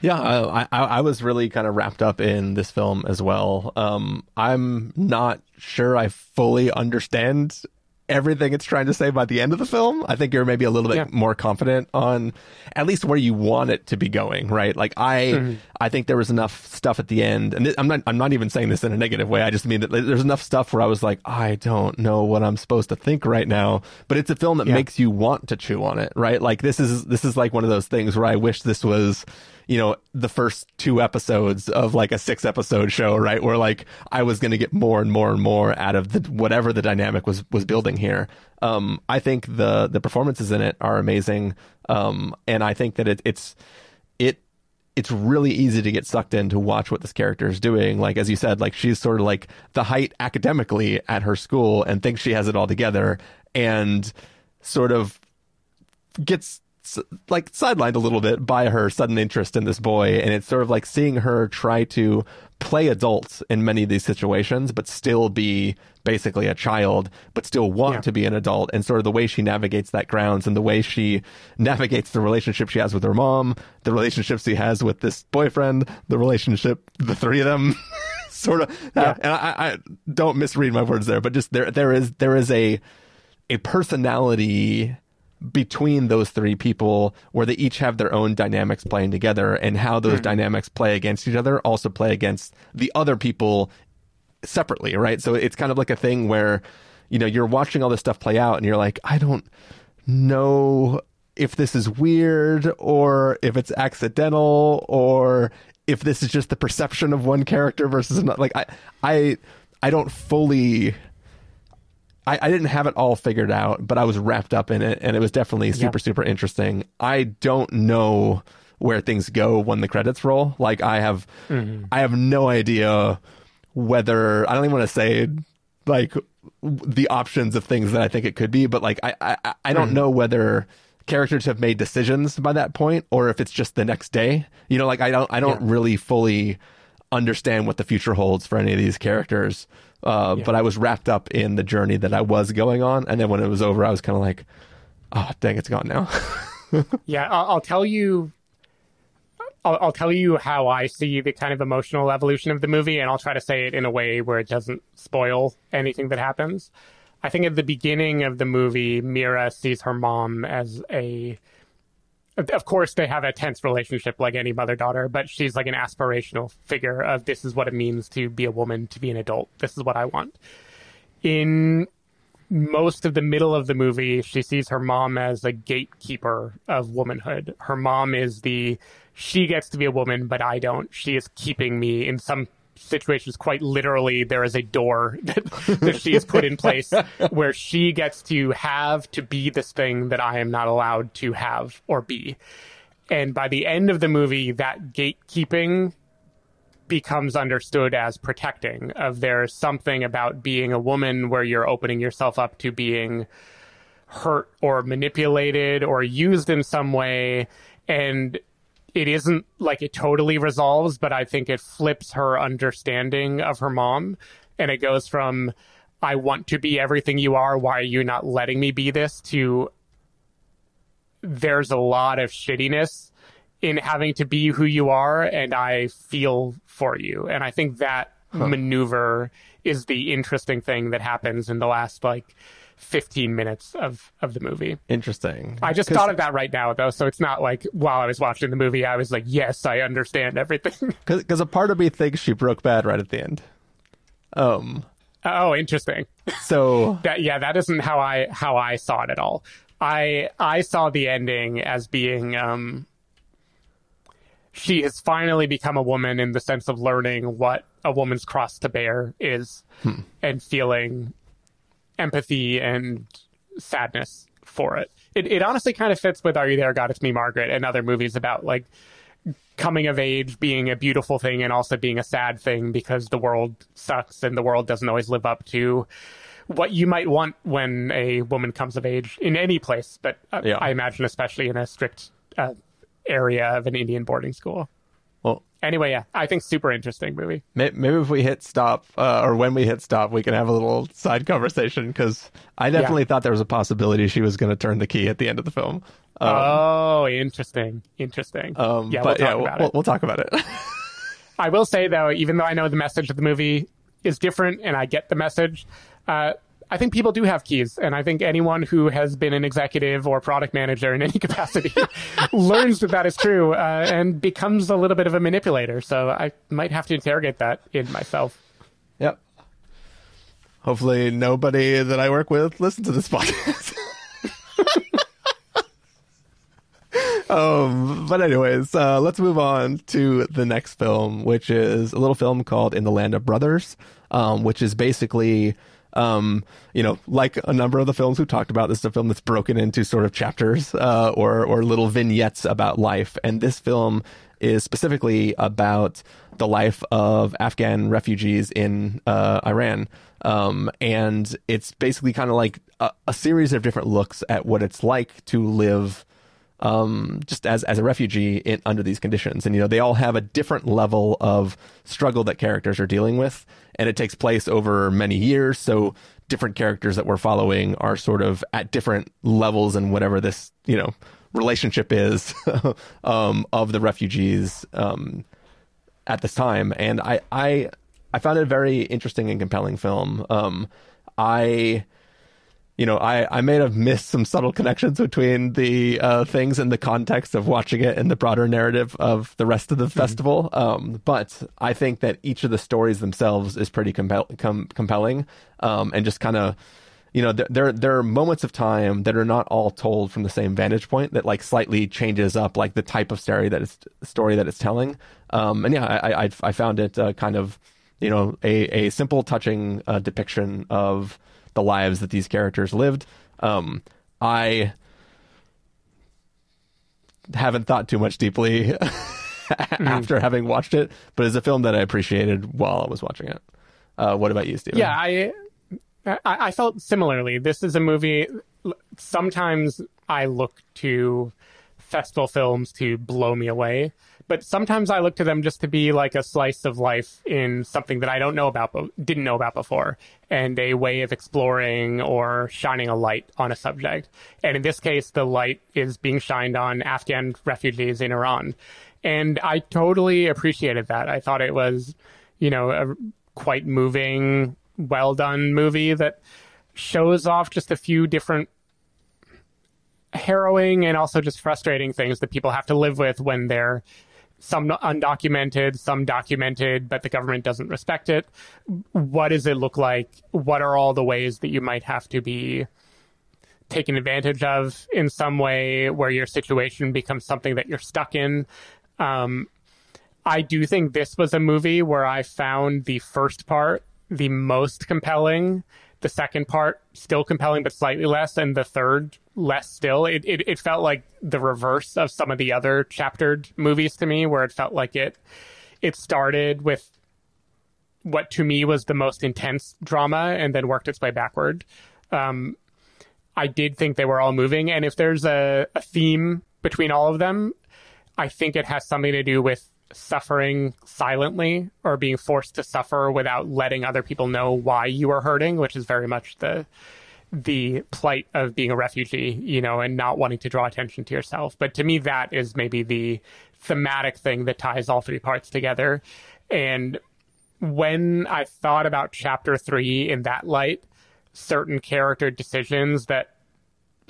Yeah, I, I, I was really kind of wrapped up in this film as well. Um, I'm not sure I fully understand everything it's trying to say by the end of the film. I think you're maybe a little bit Yeah. more confident on at least where you want it to be going, right? Like I Mm-hmm. I think there was enough stuff at the end and I'm not I'm not even saying this in a negative way. I just mean that there's enough stuff where I was like, I don't know what I'm supposed to think right now, but it's a film that Yeah. makes you want to chew on it, right? Like this is this is like one of those things where I wish this was you know the first two episodes of like a six episode show right where like i was going to get more and more and more out of the whatever the dynamic was was building here um i think the the performances in it are amazing um and i think that it, it's it it's really easy to get sucked in to watch what this character is doing. Like as you said, like she's sort of like the height academically at her school and thinks she has it all together, and sort of gets like sidelined a little bit by her sudden interest in this boy and it's sort of like seeing her try to play adults in many of these situations but still be basically a child but still want Yeah. to be an adult and sort of the way she navigates that grounds and the way she navigates the relationship she has with her mom the relationships she has with this boyfriend the relationship the three of them sort of uh, Yeah. and I, I don't misread my words there but just there there is there is a a personality between those three people where they each have their own dynamics playing together and how those hmm. dynamics play against each other also play against the other people separately right? So it's kind of like a thing where you know you're watching all this stuff play out and you're like i don't know if this is weird or if it's accidental or if this is just the perception of one character versus another. Like i i i don't fully I, I didn't have it all figured out, but I was wrapped up in it, and it was definitely super, super interesting. I don't know where things go when the credits roll. Like I have, mm-hmm. I have no idea whether I don't even want to say like the options of things that I think it could be, but like I, I, I don't mm-hmm. know whether characters have made decisions by that point or if it's just the next day. You know, like I don't, I don't Yeah. really fully understand what the future holds for any of these characters. Uh, But I was wrapped up in the journey that I was going on, and then when it was over, I was kind of like, "Oh, dang, it's gone now." Yeah, I'll, I'll tell you. I'll, I'll tell you how I see the kind of emotional evolution of the movie, and I'll try to say it in a way where it doesn't spoil anything that happens. I think at the beginning of the movie, Mira sees her mom as a. Of course, they have a tense relationship like any mother daughter, but she's like an aspirational figure of this is what it means to be a woman, to be an adult. This is what I want. In most of the middle of the movie, she sees her mom as a gatekeeper of womanhood. Her mom is the she gets to be a woman, but I don't. She is keeping me in some situations quite literally there is a door that, that she has put in place where she gets to have to be this thing that I am not allowed to have or be. And by the end of the movie, that gatekeeping becomes understood as protecting of there's something about being a woman where you're opening yourself up to being hurt or manipulated or used in some way and it isn't like it totally resolves but i think it flips her understanding of her mom. And it goes from i want to be everything you are. Why are you not letting me be this? to there's a lot of shittiness in having to be who you are and I feel for you. And I think that maneuver is the interesting thing that happens in the last like 15 minutes of, of the movie. Interesting. I just thought of that right now though, so it's not like while I was watching the movie I was like, yes, I understand everything. because a part of me thinks she broke bad right at the end. Um. oh, interesting. So that yeah, that isn't how I how I saw it at all. I I saw the ending as being um she has finally become a woman in the sense of learning what a woman's cross to bear is Hmm. and feeling empathy and sadness for it. it. It honestly kind of fits with Are You There, God It's Me, Margaret, and other movies about like coming of age being a beautiful thing and also being a sad thing because the world sucks and the world doesn't always live up to what you might want when a woman comes of age in any place, but uh, Yeah. I imagine especially in a strict uh, area of an Indian boarding school. Anyway, yeah, I think super interesting movie. may- maybe if we hit stop, uh, or when we hit stop, we can have a little side conversation because I definitely thought there was a possibility she was going to turn the key at the end of the film. Um, oh, interesting, interesting. um, yeah, but we'll talk yeah, we'll, about we'll, it. we'll talk about it. I will say though, even though I know the message of the movie is different and I get the message, uh, I think people do have keys, and I think anyone who has been an executive or product manager in any capacity learns that that is true uh, and becomes a little bit of a manipulator. So I might have to interrogate that in myself. Yep. Hopefully, nobody that I work with listens to this podcast. um, but anyways, uh, let's move on to the next film, which is a little film called In the Land of Brothers, um, which is basically, um, you know, like a number of the films we've talked about. This is a film that's broken into sort of chapters uh, or or little vignettes about life, and this film is specifically about the life of Afghan refugees in uh, Iran. Um, and it's basically kind of like a, a series of different looks at what it's like to live um, just as as a refugee in, under these conditions. And you know, they all have a different level of struggle that characters are dealing with, and it takes place over many years. So different characters that we're following are sort of at different levels and whatever this you know relationship is um, of the refugees um, at this time. And I I I found it a very interesting and compelling film. Um, I you know, I, I may have missed some subtle connections between the uh, things in the context of watching it and the broader narrative of the rest of the festival. Um, but I think that each of the stories themselves is pretty compel- com- compelling um, and just kind of, you know, there, there there are moments of time that are not all told from the same vantage point that like slightly changes up like the type of story that it's story that it's telling. Um, and yeah, I I, I found it uh, kind of, you know, a a simple, touching uh, depiction of the lives that these characters lived. Um, I haven't thought too much deeply after having watched it, but it's a film that I appreciated while I was watching it. Uh, what about you, Stephen? Yeah, I, I I felt similarly. This is a movie. Sometimes I look to festival films to blow me away, but sometimes I look to them just to be like a slice of life in something that I don't know about, but didn't know about before, and a way of exploring or shining a light on a subject. And in this case, the light is being shined on Afghan refugees in Iran, and I totally appreciated that. I thought it was, you know, a quite moving, well done movie that shows off just a few different harrowing and also just frustrating things that people have to live with when they're some undocumented, some documented, but the government doesn't respect it. What does it look like? What are all the ways that you might have to be taken advantage of in some way where your situation becomes something that you're stuck in? Um, I do think this was a movie where I found the first part the most compelling, the second part still compelling but slightly less, and the third less still. It, it it felt like the reverse of some of the other chaptered movies to me, where it felt like it it started with what to me was the most intense drama and then worked its way backward. Um, I did think they were all moving, and if there's a, a theme between all of them, I think it has something to do with suffering silently or being forced to suffer without letting other people know why you are hurting, which is very much the the plight of being a refugee, you know, and not wanting to draw attention to yourself. But to me, that is maybe the thematic thing that ties all three parts together. And when I thought about chapter three in that light, certain character decisions that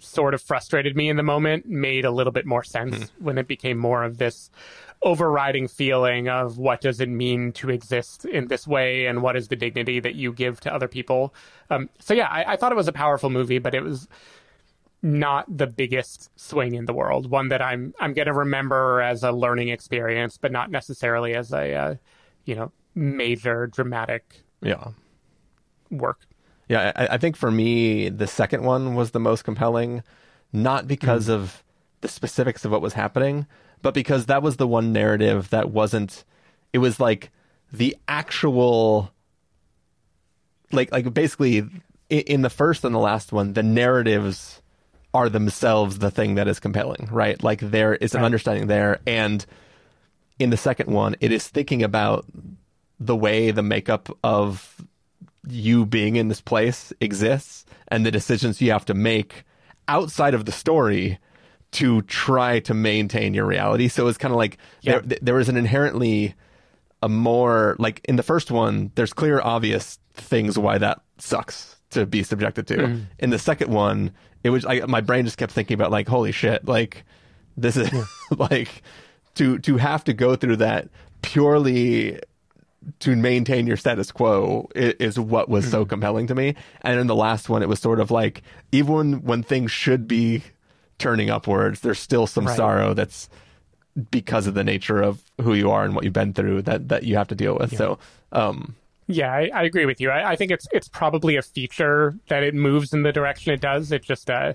sort of frustrated me in the moment made a little bit more sense hmm. when it became more of this overriding feeling of what does it mean to exist in this way and what is the dignity that you give to other people. Um, so yeah, I, I thought it was a powerful movie, but it was not the biggest swing in the world. One that I'm I'm going to remember as a learning experience, but not necessarily as a uh, you know major dramatic Yeah. work. Yeah, I, I think for me, the second one was the most compelling, not because of the specifics of what was happening, but because that was the one narrative that wasn't. It was like the actual, like like basically in, in the first and the last one, the narratives are themselves the thing that is compelling, right? Like there is an Right. understanding there, and in the second one, it is thinking about the way the makeup of you being in this place exists and the decisions you have to make outside of the story to try to maintain your reality. So it's kind of like Yeah. there, there is an inherently a more like in the first one, there's clear, obvious things why that sucks to be subjected to. Mm-hmm. In the second one, it was I, my brain just kept thinking about like, holy shit, like this is like to to have to go through that purely to maintain your status quo i- is what was so mm-hmm. compelling to me. And in the last one, it was sort of like even when things should be turning upwards, there's still some Right. sorrow that's because of the nature of who you are and what you've been through that that you have to deal with. So, um, Yeah, I, I agree with you. I, I think it's it's probably a feature that it moves in the direction it does. It just uh,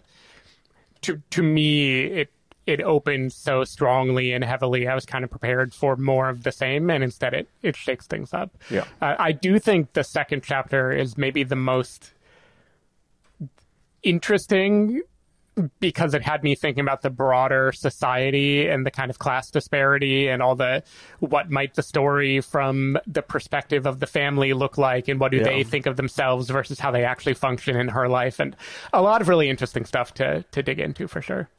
to to me it it opened so strongly and heavily. I was kind of prepared for more of the same, and instead it it shakes things up. Yeah. uh, I do think the second chapter is maybe the most interesting because it had me thinking about the broader society and the kind of class disparity and all the what might the story from the perspective of the family look like and what do Yeah. they think of themselves versus how they actually function in her life and a lot of really interesting stuff to to dig into for sure.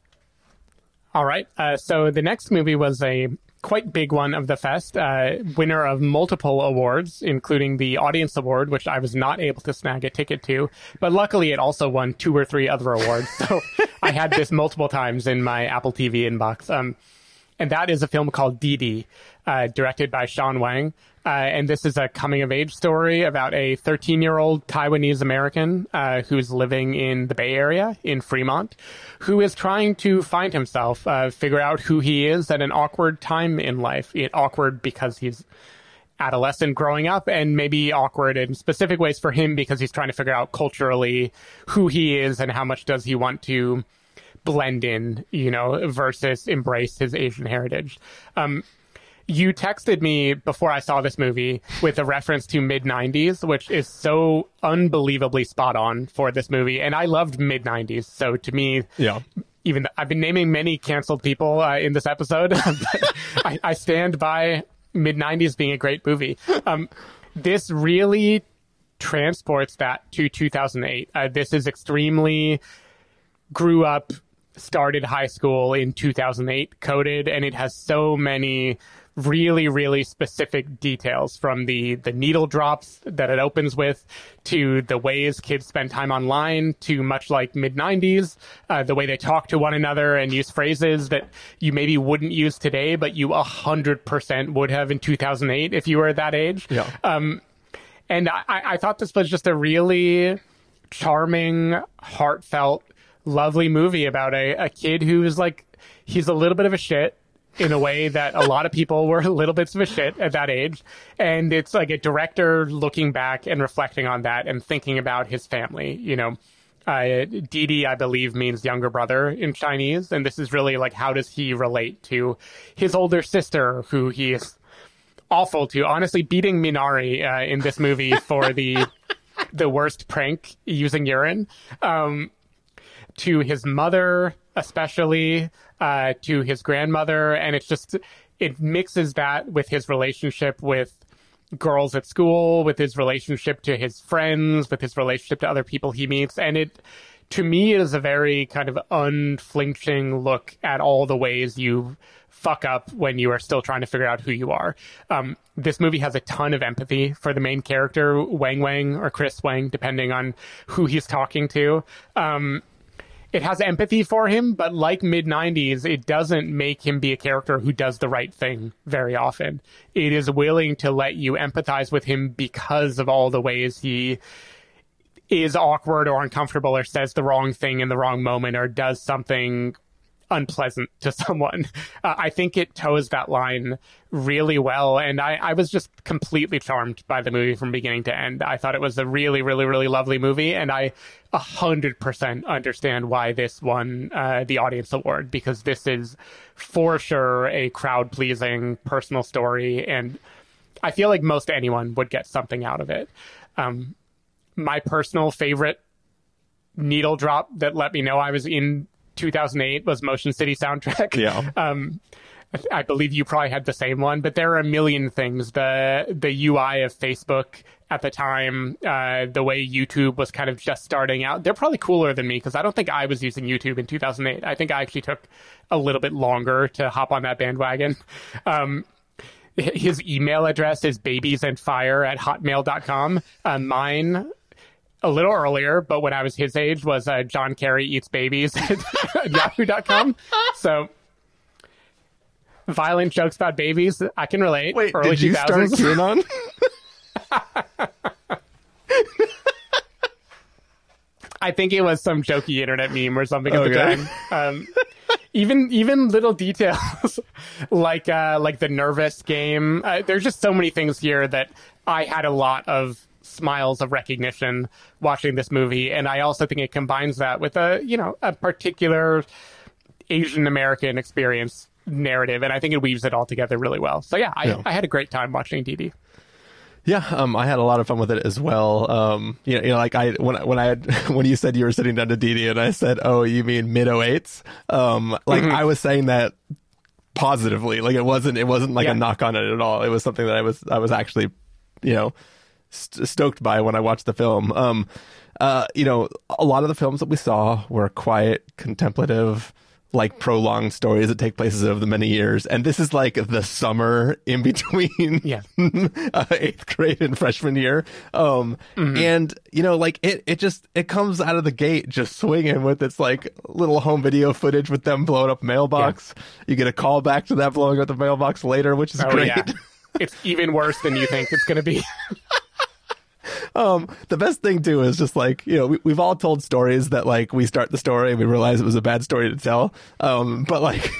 All right. Uh, so the next movie was a quite big one of the fest, uh, winner of multiple awards, including the Audience Award, which I was not able to snag a ticket to. But luckily, it also won two or three other awards. So I had this multiple times in my Apple TV inbox. Um, and that is a film called Didi, uh, directed by Sean Wang. Uh, and this is a coming of age story about a 13 year old Taiwanese American uh, who's living in the Bay Area in Fremont, who is trying to find himself, uh, figure out who he is at an awkward time in life. It awkward because he's adolescent growing up and maybe awkward in specific ways for him because he's trying to figure out culturally who he is and how much does he want to blend in, you know, versus embrace his Asian heritage. Um, you texted me before I saw this movie with a reference to mid 90s, which is so unbelievably spot on for this movie. And I loved mid 90s. So to me, yeah, even th- I've been naming many canceled people uh, in this episode, I, I stand by mid 90s being a great movie. Um, this really transports that to 2008. Uh, this is extremely grew up, started high school in 2008, coded, and it has so many really, really specific details from the, the needle drops that it opens with to the ways kids spend time online to much like mid 90s, uh, the way they talk to one another and use phrases that you maybe wouldn't use today, but you 100% would have in 2008 if you were that age. yeah, Um, and I, I thought this was just a really charming, heartfelt, lovely movie about a, a kid who's like, he's a little bit of a shit in a way that a lot of people were a little bits of a shit at that age. And it's like a director looking back and reflecting on that and thinking about his family, you know. Uh, Didi, I believe, means younger brother in Chinese, and this is really like how does he relate to his older sister, who he is awful to. Honestly, beating Minari uh, in this movie for the the worst prank using urine. Um, to his mother, especially uh, to his grandmother, and it's just it mixes that with his relationship with girls at school, with his relationship to his friends, with his relationship to other people he meets, and it to me is a very kind of unflinching look at all the ways you fuck up when you are still trying to figure out who you are. Um, this movie has a ton of empathy for the main character, Wang Wang or Chris Wang, depending on who he's talking to. Um, it has empathy for him, but like mid 90s, it doesn't make him be a character who does the right thing very often. It is willing to let you empathize with him because of all the ways he is awkward or uncomfortable or says the wrong thing in the wrong moment or does something unpleasant to someone. Uh, I think it toes that line really well. And I, I was just completely charmed by the movie from beginning to end. I thought it was a really, really, really lovely movie. And I 100% understand why this won uh, the audience award because this is for sure a crowd pleasing personal story. And I feel like most anyone would get something out of it. Um, my personal favorite needle drop that let me know I was in 2008 was Motion City soundtrack. Yeah. Um, I believe you probably had the same one, but there are a million things. The the UI of Facebook at the time, uh, the way YouTube was kind of just starting out, they're probably cooler than me because I don't think I was using YouTube in 2008. I think I actually took a little bit longer to hop on that bandwagon. Um, his email address is babiesandfire at hotmail.com. Uh, mine a little earlier, but when I was his age, was uh, John Kerry eats babies at yahoo.com. So violent jokes about babies, I can relate. Wait, Early did you 2000s. start QAnon? I think it was some jokey internet meme or something at the time. Um, even even little details like uh, like the nervous game. Uh, there's just so many things here that I had a lot of smiles of recognition watching this movie, and I also think it combines that with a you know a particular Asian American experience narrative, and I think it weaves it all together really well. So yeah, I, Yeah. I had a great time watching Didi. Yeah, um, I had a lot of fun with it as well. Um, you know, you know, like I when when I had when you said you were sitting down to Didi, and I said, "Oh, you mean mid 08s?" Um, like Mm-hmm. I was saying that positively. Like it wasn't it wasn't like Yeah. a knock on it at all. It was something that I was I was actually, you know, st- stoked by when I watched the film. Um, uh, you know, a lot of the films that we saw were quiet, contemplative, like prolonged stories that take places over the many years. And this is like the summer in between Yeah. uh, eighth grade and freshman year. Um, and you know, like it, it just, it comes out of the gate just swinging with its like little home video footage with them blowing up mailbox. You get a call back to that blowing up the mailbox later, which is Oh great. yeah, it's even worse than you think it's going to be. Um, the best thing too is just like you know we, we've all told stories that like we start the story and we realize it was a bad story to tell. Um, but like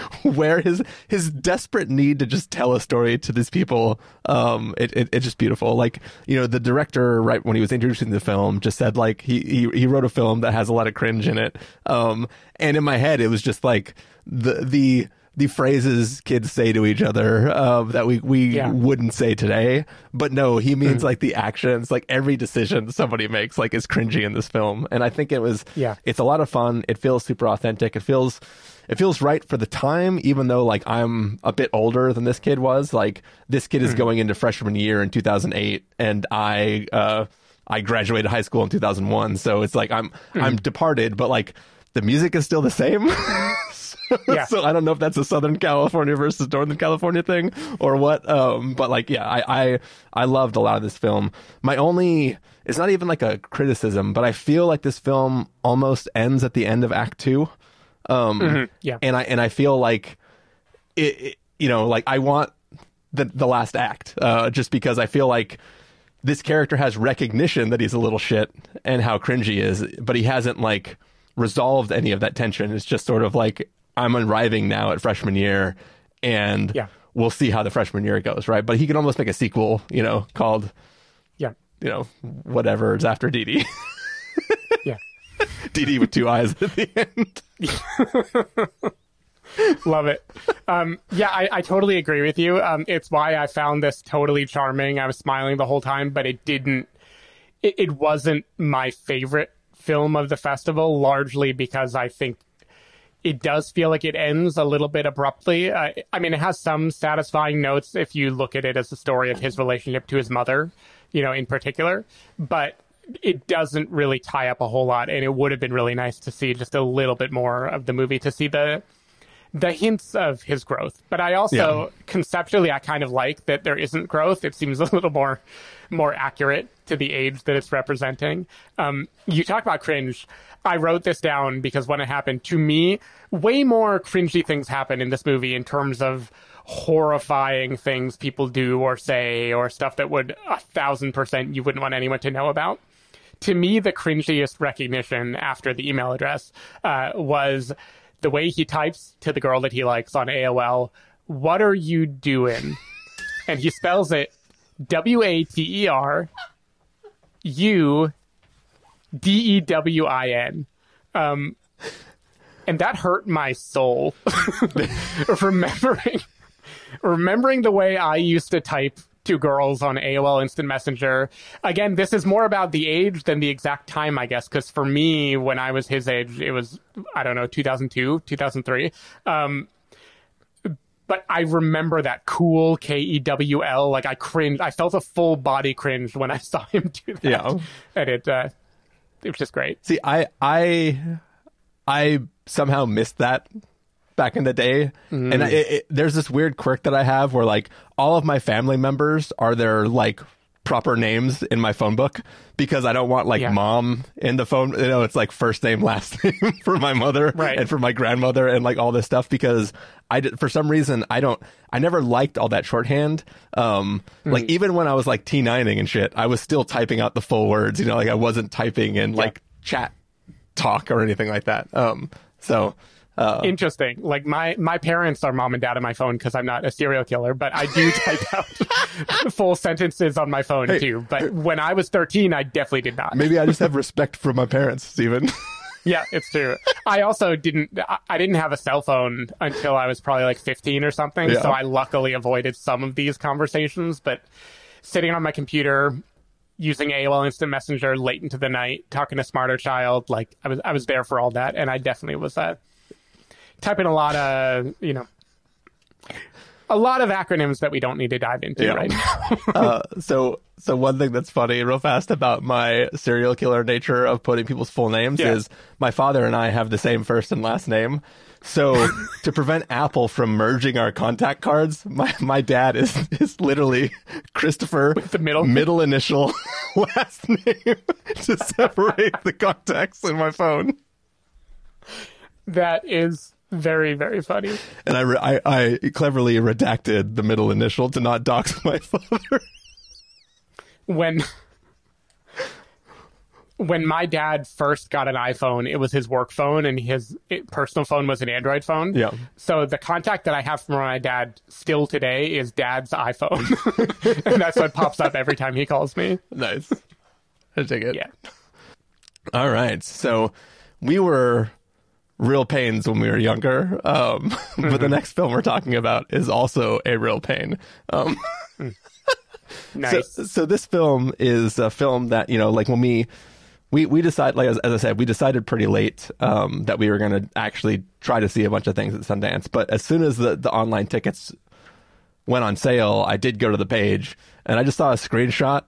where his his desperate need to just tell a story to these people, um, it, it it's just beautiful. Like you know the director right when he was introducing the film just said like he he he wrote a film that has a lot of cringe in it. Um, and in my head it was just like the the the phrases kids say to each other uh, that we we Yeah. wouldn't say today. But no, he means like the actions, like every decision somebody makes, like is cringy in this film. And I think it was, Yeah. it's a lot of fun. It feels super authentic. It feels, it feels right for the time, even though like I'm a bit older than this kid was. Like this kid is going into freshman year in 2008, and I, uh, I graduated high school in 2001. So it's like I'm, I'm departed, but like the music is still the same. Yeah. so I don't know if that's a Southern California versus Northern California thing or what. Um, but like, yeah, I, I I loved a lot of this film. My only it's not even like a criticism, but I feel like this film almost ends at the end of Act Two. Um, Yeah. and I and I feel like it, it you know, like I want the the last act, uh, just because I feel like this character has recognition that he's a little shit and how cringy he is, but he hasn't like resolved any of that tension. It's just sort of like I'm arriving now at freshman year, and Yeah. we'll see how the freshman year goes, right? But he can almost make a sequel, you know, called Yeah. you know whatever is after Didi. Yeah. Didi with two eyes at the end. Love it. Um, yeah, I, I totally agree with you. Um, it's why I found this totally charming. I was smiling the whole time, but it didn't. It, it wasn't my favorite film of the festival, largely because I think it does feel like it ends a little bit abruptly. Uh, I mean, it has some satisfying notes if you look at it as a story of his relationship to his mother, you know, in particular, but it doesn't really tie up a whole lot. And it would have been really nice to see just a little bit more of the movie to see the the hints of his growth. But I also Yeah. conceptually I kind of like that there isn't growth. It seems a little more more accurate to the age that it's representing. Um, you talk about cringe. I wrote this down because when it happened to me, way more cringy things happen in this movie in terms of horrifying things people do or say or stuff that would a thousand percent you wouldn't want anyone to know about. to me, the cringiest recognition after the email address uh, was the way he types to the girl that he likes on AOL. What are you doing? and he spells it W A T E R U D E W I N. Um, and that hurt my soul. remembering, remembering the way I used to type to girls on AOL Instant Messenger. Again, this is more about the age than the exact time, I guess, because for me, when I was his age, it was, I don't know, 2002, 2003. Um, but I remember that cool K E W L. Like I cringed. I felt a full body cringe when I saw him do that. Yeah. And it, uh, it was just great. See, I I I somehow missed that back in the day, Mm. and I, it, there's this weird quirk that I have where like all of my family members are their like proper names in my phone book because I don't want like Yeah. mom in the phone. You know, it's like first name, last name for my mother Right. and for my grandmother and like all this stuff because I did, for some reason I don't I never liked all that shorthand. Um, like even when I was like T9ing and shit, I was still typing out the full words. You know, like I wasn't typing in like chat talk or anything like that. Um, so uh, Interesting. Like my my parents are mom and dad on my phone because I'm not a serial killer, but I do type out full sentences on my phone too. But when I was 13, I definitely did not. maybe I just have respect for my parents, Stephen. Yeah, it's true. I also didn't. I- didn't have a cell phone until I was probably like 15 or something. Yeah. So I luckily avoided some of these conversations. But sitting on my computer, using AOL Instant Messenger late into the night, talking to Smarter Child, like I was, I was there for all that, and I definitely was uh, in a lot of, you know, a lot of acronyms that we don't need to dive into Yeah. right now. uh, so so one thing that's funny real fast about my serial killer nature of putting people's full names Yeah. is my father and I have the same first and last name. So to prevent Apple from merging our contact cards, my, my dad is is literally Christopher With the middle- middle initial last name to separate the contacts in my phone. that is very, very funny. And I, re- I I cleverly redacted the middle initial to not dox my father. when when my dad first got an iPhone, it was his work phone, and his personal phone was an Android phone. Yeah. So the contact that I have from my dad still today is Dad's iPhone, and that's what pops up every time he calls me. nice. I take it. Yeah. All right. So we were real pains when we were younger. Um, but the next film we're talking about is also a real pain. Um, Nice. so, so this film is a film that, you know, like when we, we, we decide, like, as, as I said, we decided pretty late, um, that we were going to actually try to see a bunch of things at Sundance. But as soon as the, the online tickets went on sale, I did go to the page and I just saw a screenshot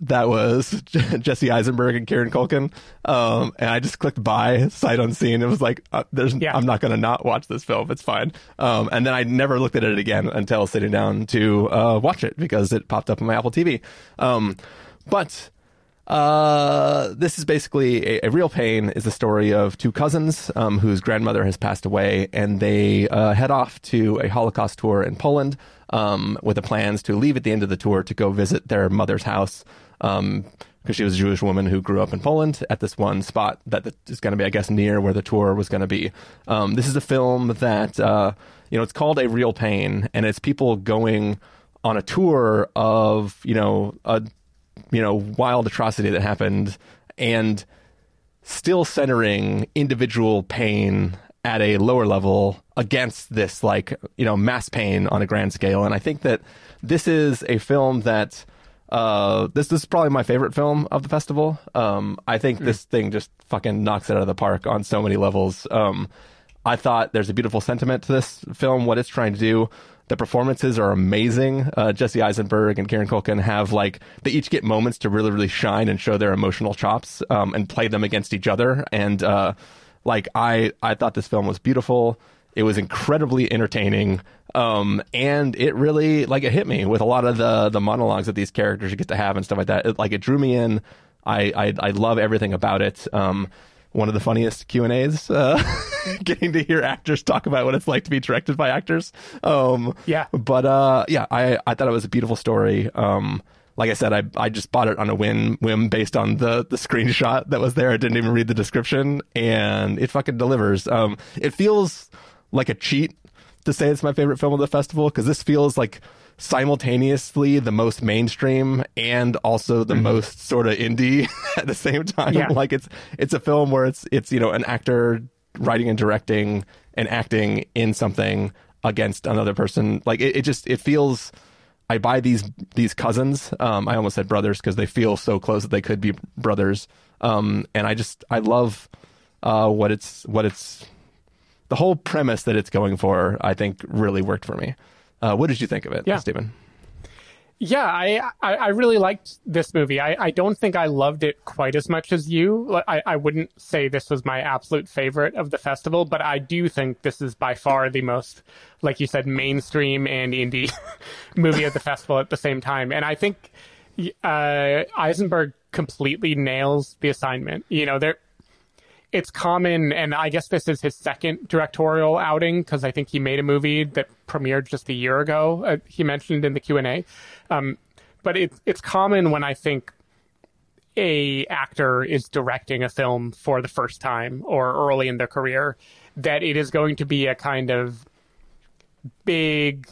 that was Jesse Eisenberg and Kieran Culkin. Um, and I just clicked buy sight unseen. It was like, uh, there's, Yeah. I'm not going to not watch this film. It's fine. Um, and then I never looked at it again until sitting down to, uh, watch it because it popped up on my Apple TV. Um, but, uh, this is basically a, a real pain is the story of two cousins, um, whose grandmother has passed away and they, uh, head off to a Holocaust tour in Poland, um, with the plans to leave at the end of the tour to go visit their mother's house um, because she was a Jewish woman who grew up in Poland at this one spot that is going to be, I guess, near where the tour was going to be. Um, this is a film that, uh, you know, it's called A Real Pain, and it's people going on a tour of, you know, a, you know, wild atrocity that happened and still centering individual pain at a lower level against this like you know mass pain on a grand scale and i think that this is a film that uh this, this is probably my favorite film of the festival um i think this thing just fucking knocks it out of the park on so many levels um i thought there's a beautiful sentiment to this film what it's trying to do the performances are amazing. Uh, Jesse Eisenberg and Kieran Culkin have like they each get moments to really, really shine and show their emotional chops um, and play them against each other. And uh, like I, I thought this film was beautiful. It was incredibly entertaining, um, and it really like it hit me with a lot of the the monologues that these characters get to have and stuff like that. It, like it drew me in. I I, I love everything about it. Um, one of the funniest Q and A's, uh, getting to hear actors talk about what it's like to be directed by actors. Um, Yeah. but uh, yeah, I I thought it was a beautiful story. Um, like I said, I I just bought it on a whim whim based on the the screenshot that was there. I didn't even read the description, and it fucking delivers. Um, it feels like a cheat to say it's my favorite film of the festival because this feels like simultaneously the most mainstream and also the mm-hmm. most sort of indie at the same time. Yeah. Like it's it's a film where it's it's you know an actor writing and directing and acting in something against another person. Like it, it just it feels. I buy these these cousins. Um, I almost said brothers because they feel so close that they could be brothers. Um, and I just I love uh, what it's what it's the whole premise that it's going for. I think really worked for me. Uh, what did you think of it, yeah. Stephen? Yeah, I, I, I really liked this movie. I, I don't think I loved it quite as much as you. I, I wouldn't say this was my absolute favorite of the festival, but I do think this is by far the most, like you said, mainstream and indie movie of the festival at the same time. And I think uh, Eisenberg completely nails the assignment. You know, there it's common, and I guess this is his second directorial outing because I think he made a movie that premiered just a year ago. Uh, he mentioned in the Q and A, um, but it's it's common when I think a actor is directing a film for the first time or early in their career that it is going to be a kind of big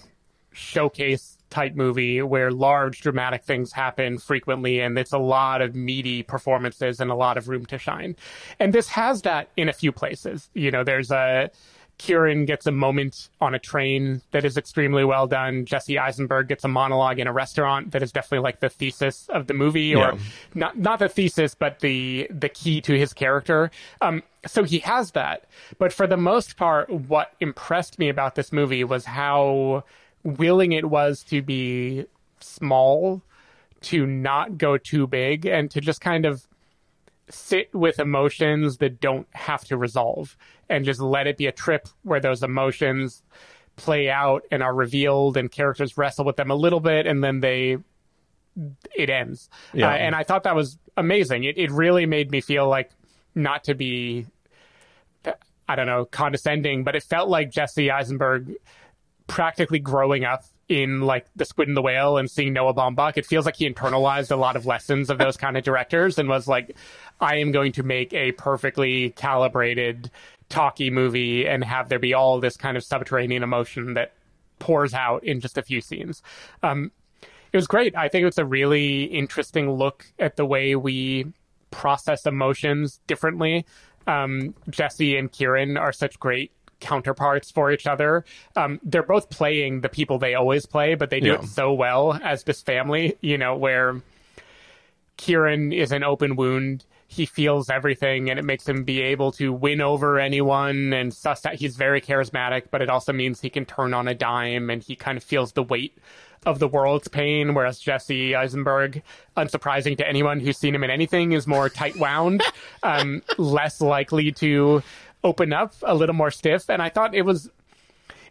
showcase type movie where large dramatic things happen frequently and it's a lot of meaty performances and a lot of room to shine. And this has that in a few places. You know, there's a Kieran gets a moment on a train that is extremely well done. Jesse Eisenberg gets a monologue in a restaurant that is definitely like the thesis of the movie, or yeah. not not the thesis, but the the key to his character. Um, so he has that. But for the most part, what impressed me about this movie was how willing it was to be small, to not go too big, and to just kind of sit with emotions that don't have to resolve and just let it be a trip where those emotions play out and are revealed and characters wrestle with them a little bit and then they it ends yeah. Uh, and i thought that was amazing it, it really made me feel like not to be i don't know condescending but it felt like jesse eisenberg practically growing up in like the Squid and the Whale and seeing Noah Baumbach, it feels like he internalized a lot of lessons of those kind of directors and was like, I am going to make a perfectly calibrated talky movie and have there be all this kind of subterranean emotion that pours out in just a few scenes. Um, it was great. I think it's a really interesting look at the way we process emotions differently. Um, Jesse and Kieran are such great counterparts for each other. Um, they're both playing the people they always play, but they do yeah. it so well as this family, you know, where Kieran is an open wound. He feels everything and it makes him be able to win over anyone and suss out. He's very charismatic, but it also means he can turn on a dime and he kind of feels the weight of the world's pain, whereas Jesse Eisenberg, unsurprising to anyone who's seen him in anything, is more tight wound, um, less likely to open up, a little more stiff. And I thought it was,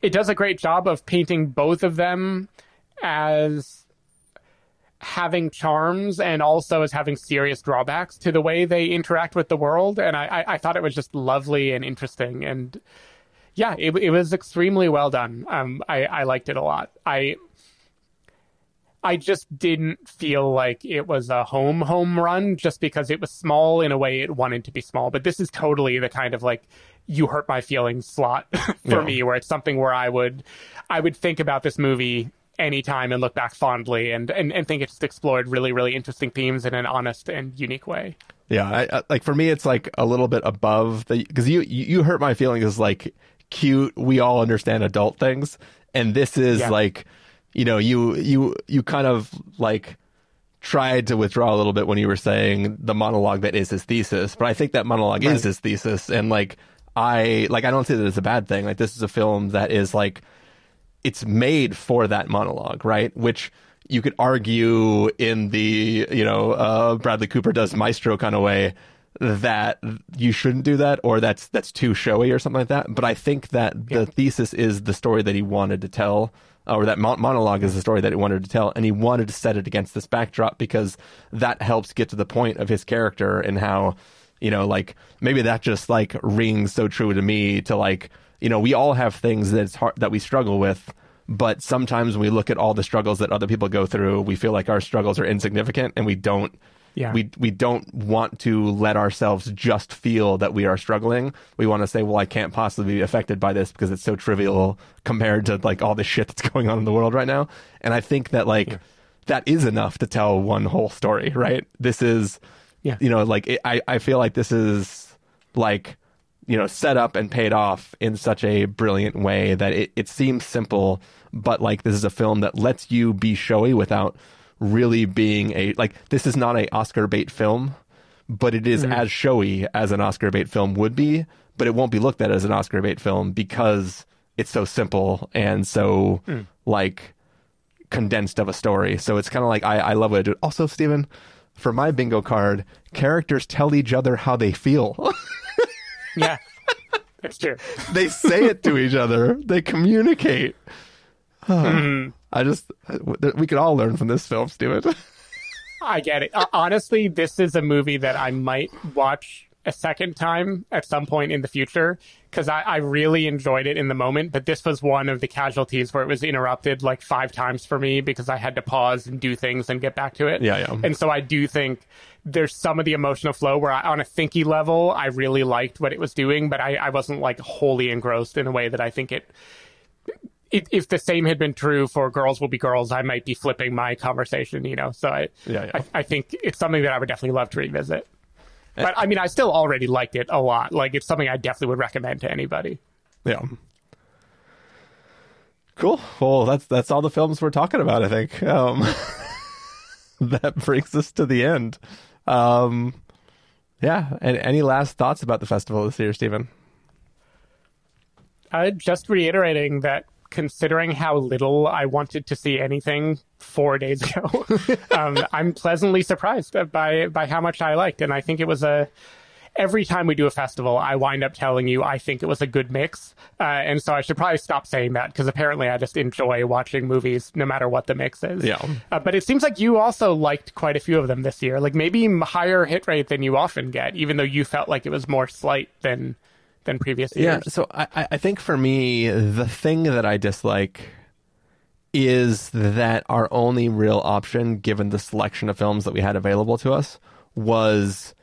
it does a great job of painting both of them as having charms and also as having serious drawbacks to the way they interact with the world. And I, I, I thought it was just lovely and interesting. And yeah, it, it was extremely well done. Um, I, I liked it a lot. I, I just didn't feel like it was a home home run just because it was small in a way it wanted to be small. But this is totally the kind of like you hurt my feelings slot for yeah. me where it's something where I would I would think about this movie anytime and look back fondly and, and, and think it's explored really, really interesting themes in an honest and unique way. Yeah, I, I, like for me, it's like a little bit above the because you you hurt my feelings is like cute. We all understand adult things, and this is yeah. like you know, you you you kind of like tried to withdraw a little bit when you were saying the monologue that is his thesis, but I think that monologue right. is his thesis, and like I like I don't say that it's a bad thing. Like this is a film that is like it's made for that monologue, right? Which you could argue in the you know uh, Bradley Cooper does Maestro kind of way that you shouldn't do that or that's that's too showy or something like that. But I think that the thesis is the story that he wanted to tell or that monologue is the story that he wanted to tell, and he wanted to set it against this backdrop because that helps get to the point of his character and how, you know, like maybe that just like rings so true to me to like, you know, we all have things that's hard that we struggle with, But sometimes when we look at all the struggles that other people go through, we feel like our struggles are insignificant and we don't Yeah. we we don't want to let ourselves just feel that we are struggling. We want to say, well, I can't possibly be affected by this because it's so trivial compared to like all the shit that's going on in the world right now. And I think that like that is enough to tell one whole story, right? This is Yeah. you know, like it, I I feel like this is like you know set up and paid off in such a brilliant way that it, it seems simple but like this is a film that lets you be showy without really being a like this is not a oscar bait film but it is mm. as showy as an oscar bait film would be but it won't be looked at as an oscar bait film because it's so simple and so mm. like condensed of a story so it's kind of like I, I love what I do also Stephen, for my bingo card characters tell each other how they feel yeah. That's true. they say it to each other. They communicate. Mm-hmm. I just we could all learn from this film, Stephen. I get it. Uh, honestly, this is a movie that I might watch a second time at some point in the future because I, I really enjoyed it in the moment. But this was one of the casualties where it was interrupted like five times for me because I had to pause and do things and get back to it. Yeah, yeah. And so I do think there's some of the emotional flow where I, on a thinky level, I really liked what it was doing, but I, I wasn't like wholly engrossed in a way that I think it if, if the same had been true for girls will be girls, I might be flipping my conversation, you know. So I, Yeah, yeah. I, I think it's something that I would definitely love to revisit. But I mean, I still already liked it a lot. Like it's something I definitely would recommend to anybody. yeah. Cool. Well, that's that's all the films we're talking about. I think um, that brings us to the end. Um, yeah. And any last thoughts about the festival this year, Stephen? Uh, just reiterating that considering how little I wanted to see anything four days ago, um, I'm pleasantly surprised by by how much I liked, and I think it was a. Every time we do a festival, I wind up telling you I think it was a good mix, uh, and so I should probably stop saying that because apparently I just enjoy watching movies no matter what the mix is. Yeah. Uh, but it seems like you also liked quite a few of them this year, like maybe higher hit rate than you often get, even though you felt like it was more slight than than previous years. Yeah, so I, I- I think for me, the thing that I dislike is that our only real option, given the selection of films that we had available to us, was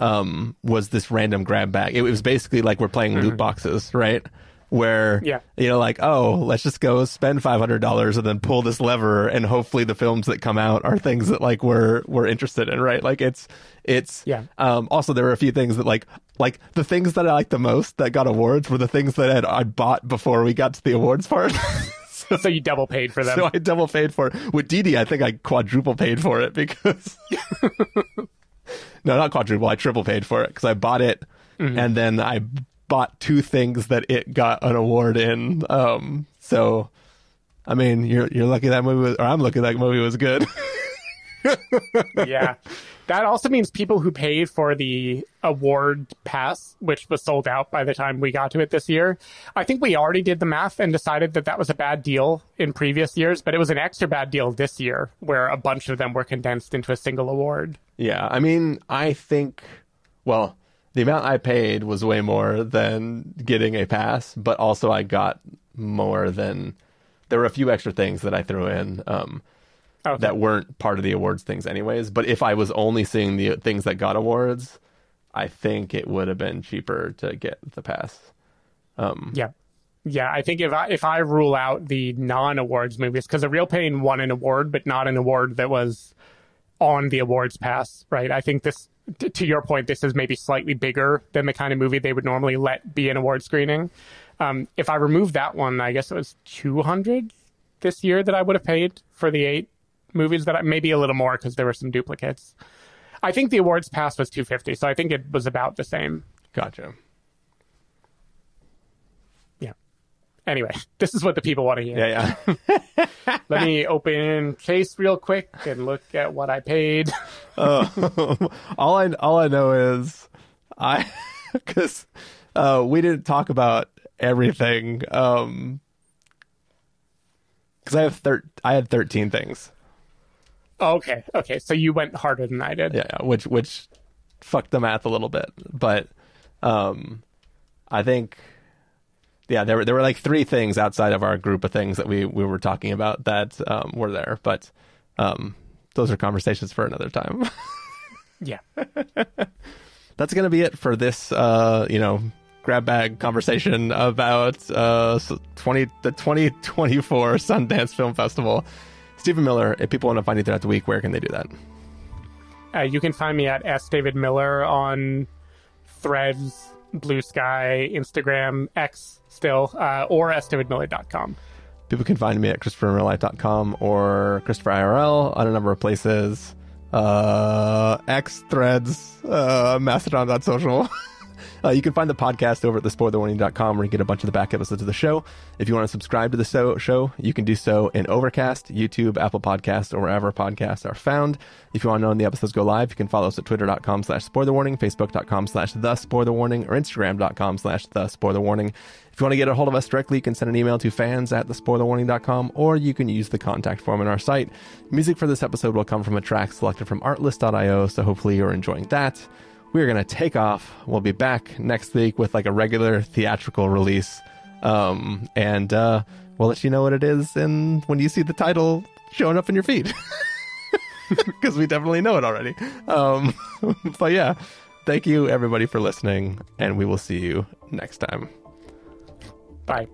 um, was this random grab bag. It was basically like we're playing loot boxes, right? Where Yeah. you know, like, oh, let's just go spend five hundred dollars and then pull this lever, and hopefully the films that come out are things that like we're we're interested in, right? Like it's it's Yeah. um, also, there were a few things that like like the things that I liked the most that got awards were the things that I'd, I bought before we got to the awards part. so you double paid for them. so I double paid for it. With Didi, I think I quadruple paid for it because no, not quadruple. I triple paid for it because I bought it and then I bought two things that it got an award in. Um, so I mean, you're you're lucky that movie was, or I'm lucky that movie was good. yeah. That also means people who paid for the award pass, which was sold out by the time we got to it this year. I think we already did the math and decided that that was a bad deal in previous years, but it was an extra bad deal this year where a bunch of them were condensed into a single award. Yeah, I mean, I think, well, the amount I paid was way more than getting a pass, but also I got more than. There were a few extra things that I threw in um, Okay. that weren't part of the awards things, anyways. But if I was only seeing the things that got awards, I think it would have been cheaper to get the pass. Yeah. Yeah, I think if I if I rule out the non-awards movies because the Real Pain won an award, but not an award that was on the awards pass, right? I think this, to your point, this is maybe slightly bigger than the kind of movie they would normally let be an award screening. Um, if I remove that one, I guess it was two hundred this year that I would have paid for the eight movies that I, maybe a little more because there were some duplicates. I think the awards pass was two fifty, so I think it was about the same. Gotcha. Yeah. Anyway, this is what the people want to hear. Yeah, yeah. Let me open case real quick and look at what I paid. Uh, all I all I know is I because uh, we didn't talk about everything. Um, because I have thir- I had thirteen things. okay, okay. So you went harder than I did. Yeah, yeah, which which fucked the math a little bit, but um, I think yeah, there were there were like three things outside of our group of things that we we were talking about that um, were there, but um, those are conversations for another time. Yeah. That's gonna be it for this. Uh, you know, grab bag conversation about uh 20 the 2024 Sundance Film Festival. Stephen Miller. If people want to find you throughout the week, where can they do that? Uh, you can find me at S David Miller on Threads, Blue Sky, Instagram, X still, uh, or sdavidmiller.com. People can find me at ChristopherMillerLife.com or Christopher IRL on a number of places. Uh, X Threads, uh, Mastodon.social. Uh, you can find the podcast over at thespoilerwarning.com where you get a bunch of the back episodes of the show. If you want to subscribe to the so- show, you can do so in Overcast, YouTube, Apple Podcasts, or wherever podcasts are found. If you want to know when the episodes go live, you can follow us at twitter.com slash spoilerwarning, facebook.com slash the spoilerwarning, or instagram.com slash the spoilerwarning. If you want to get a hold of us directly, you can send an email to fans at thespoilerwarning.com, or you can use the contact form on our site. Music for this episode will come from a track selected from artlist.io, so hopefully you're enjoying that we're going to take off. We'll be back next week with like a regular theatrical release. Um, and uh, we'll let you know what it is and when you see the title showing up in your feed. Because we definitely know it already. Um, but yeah, thank you everybody for listening, and we will see you next time. Bye.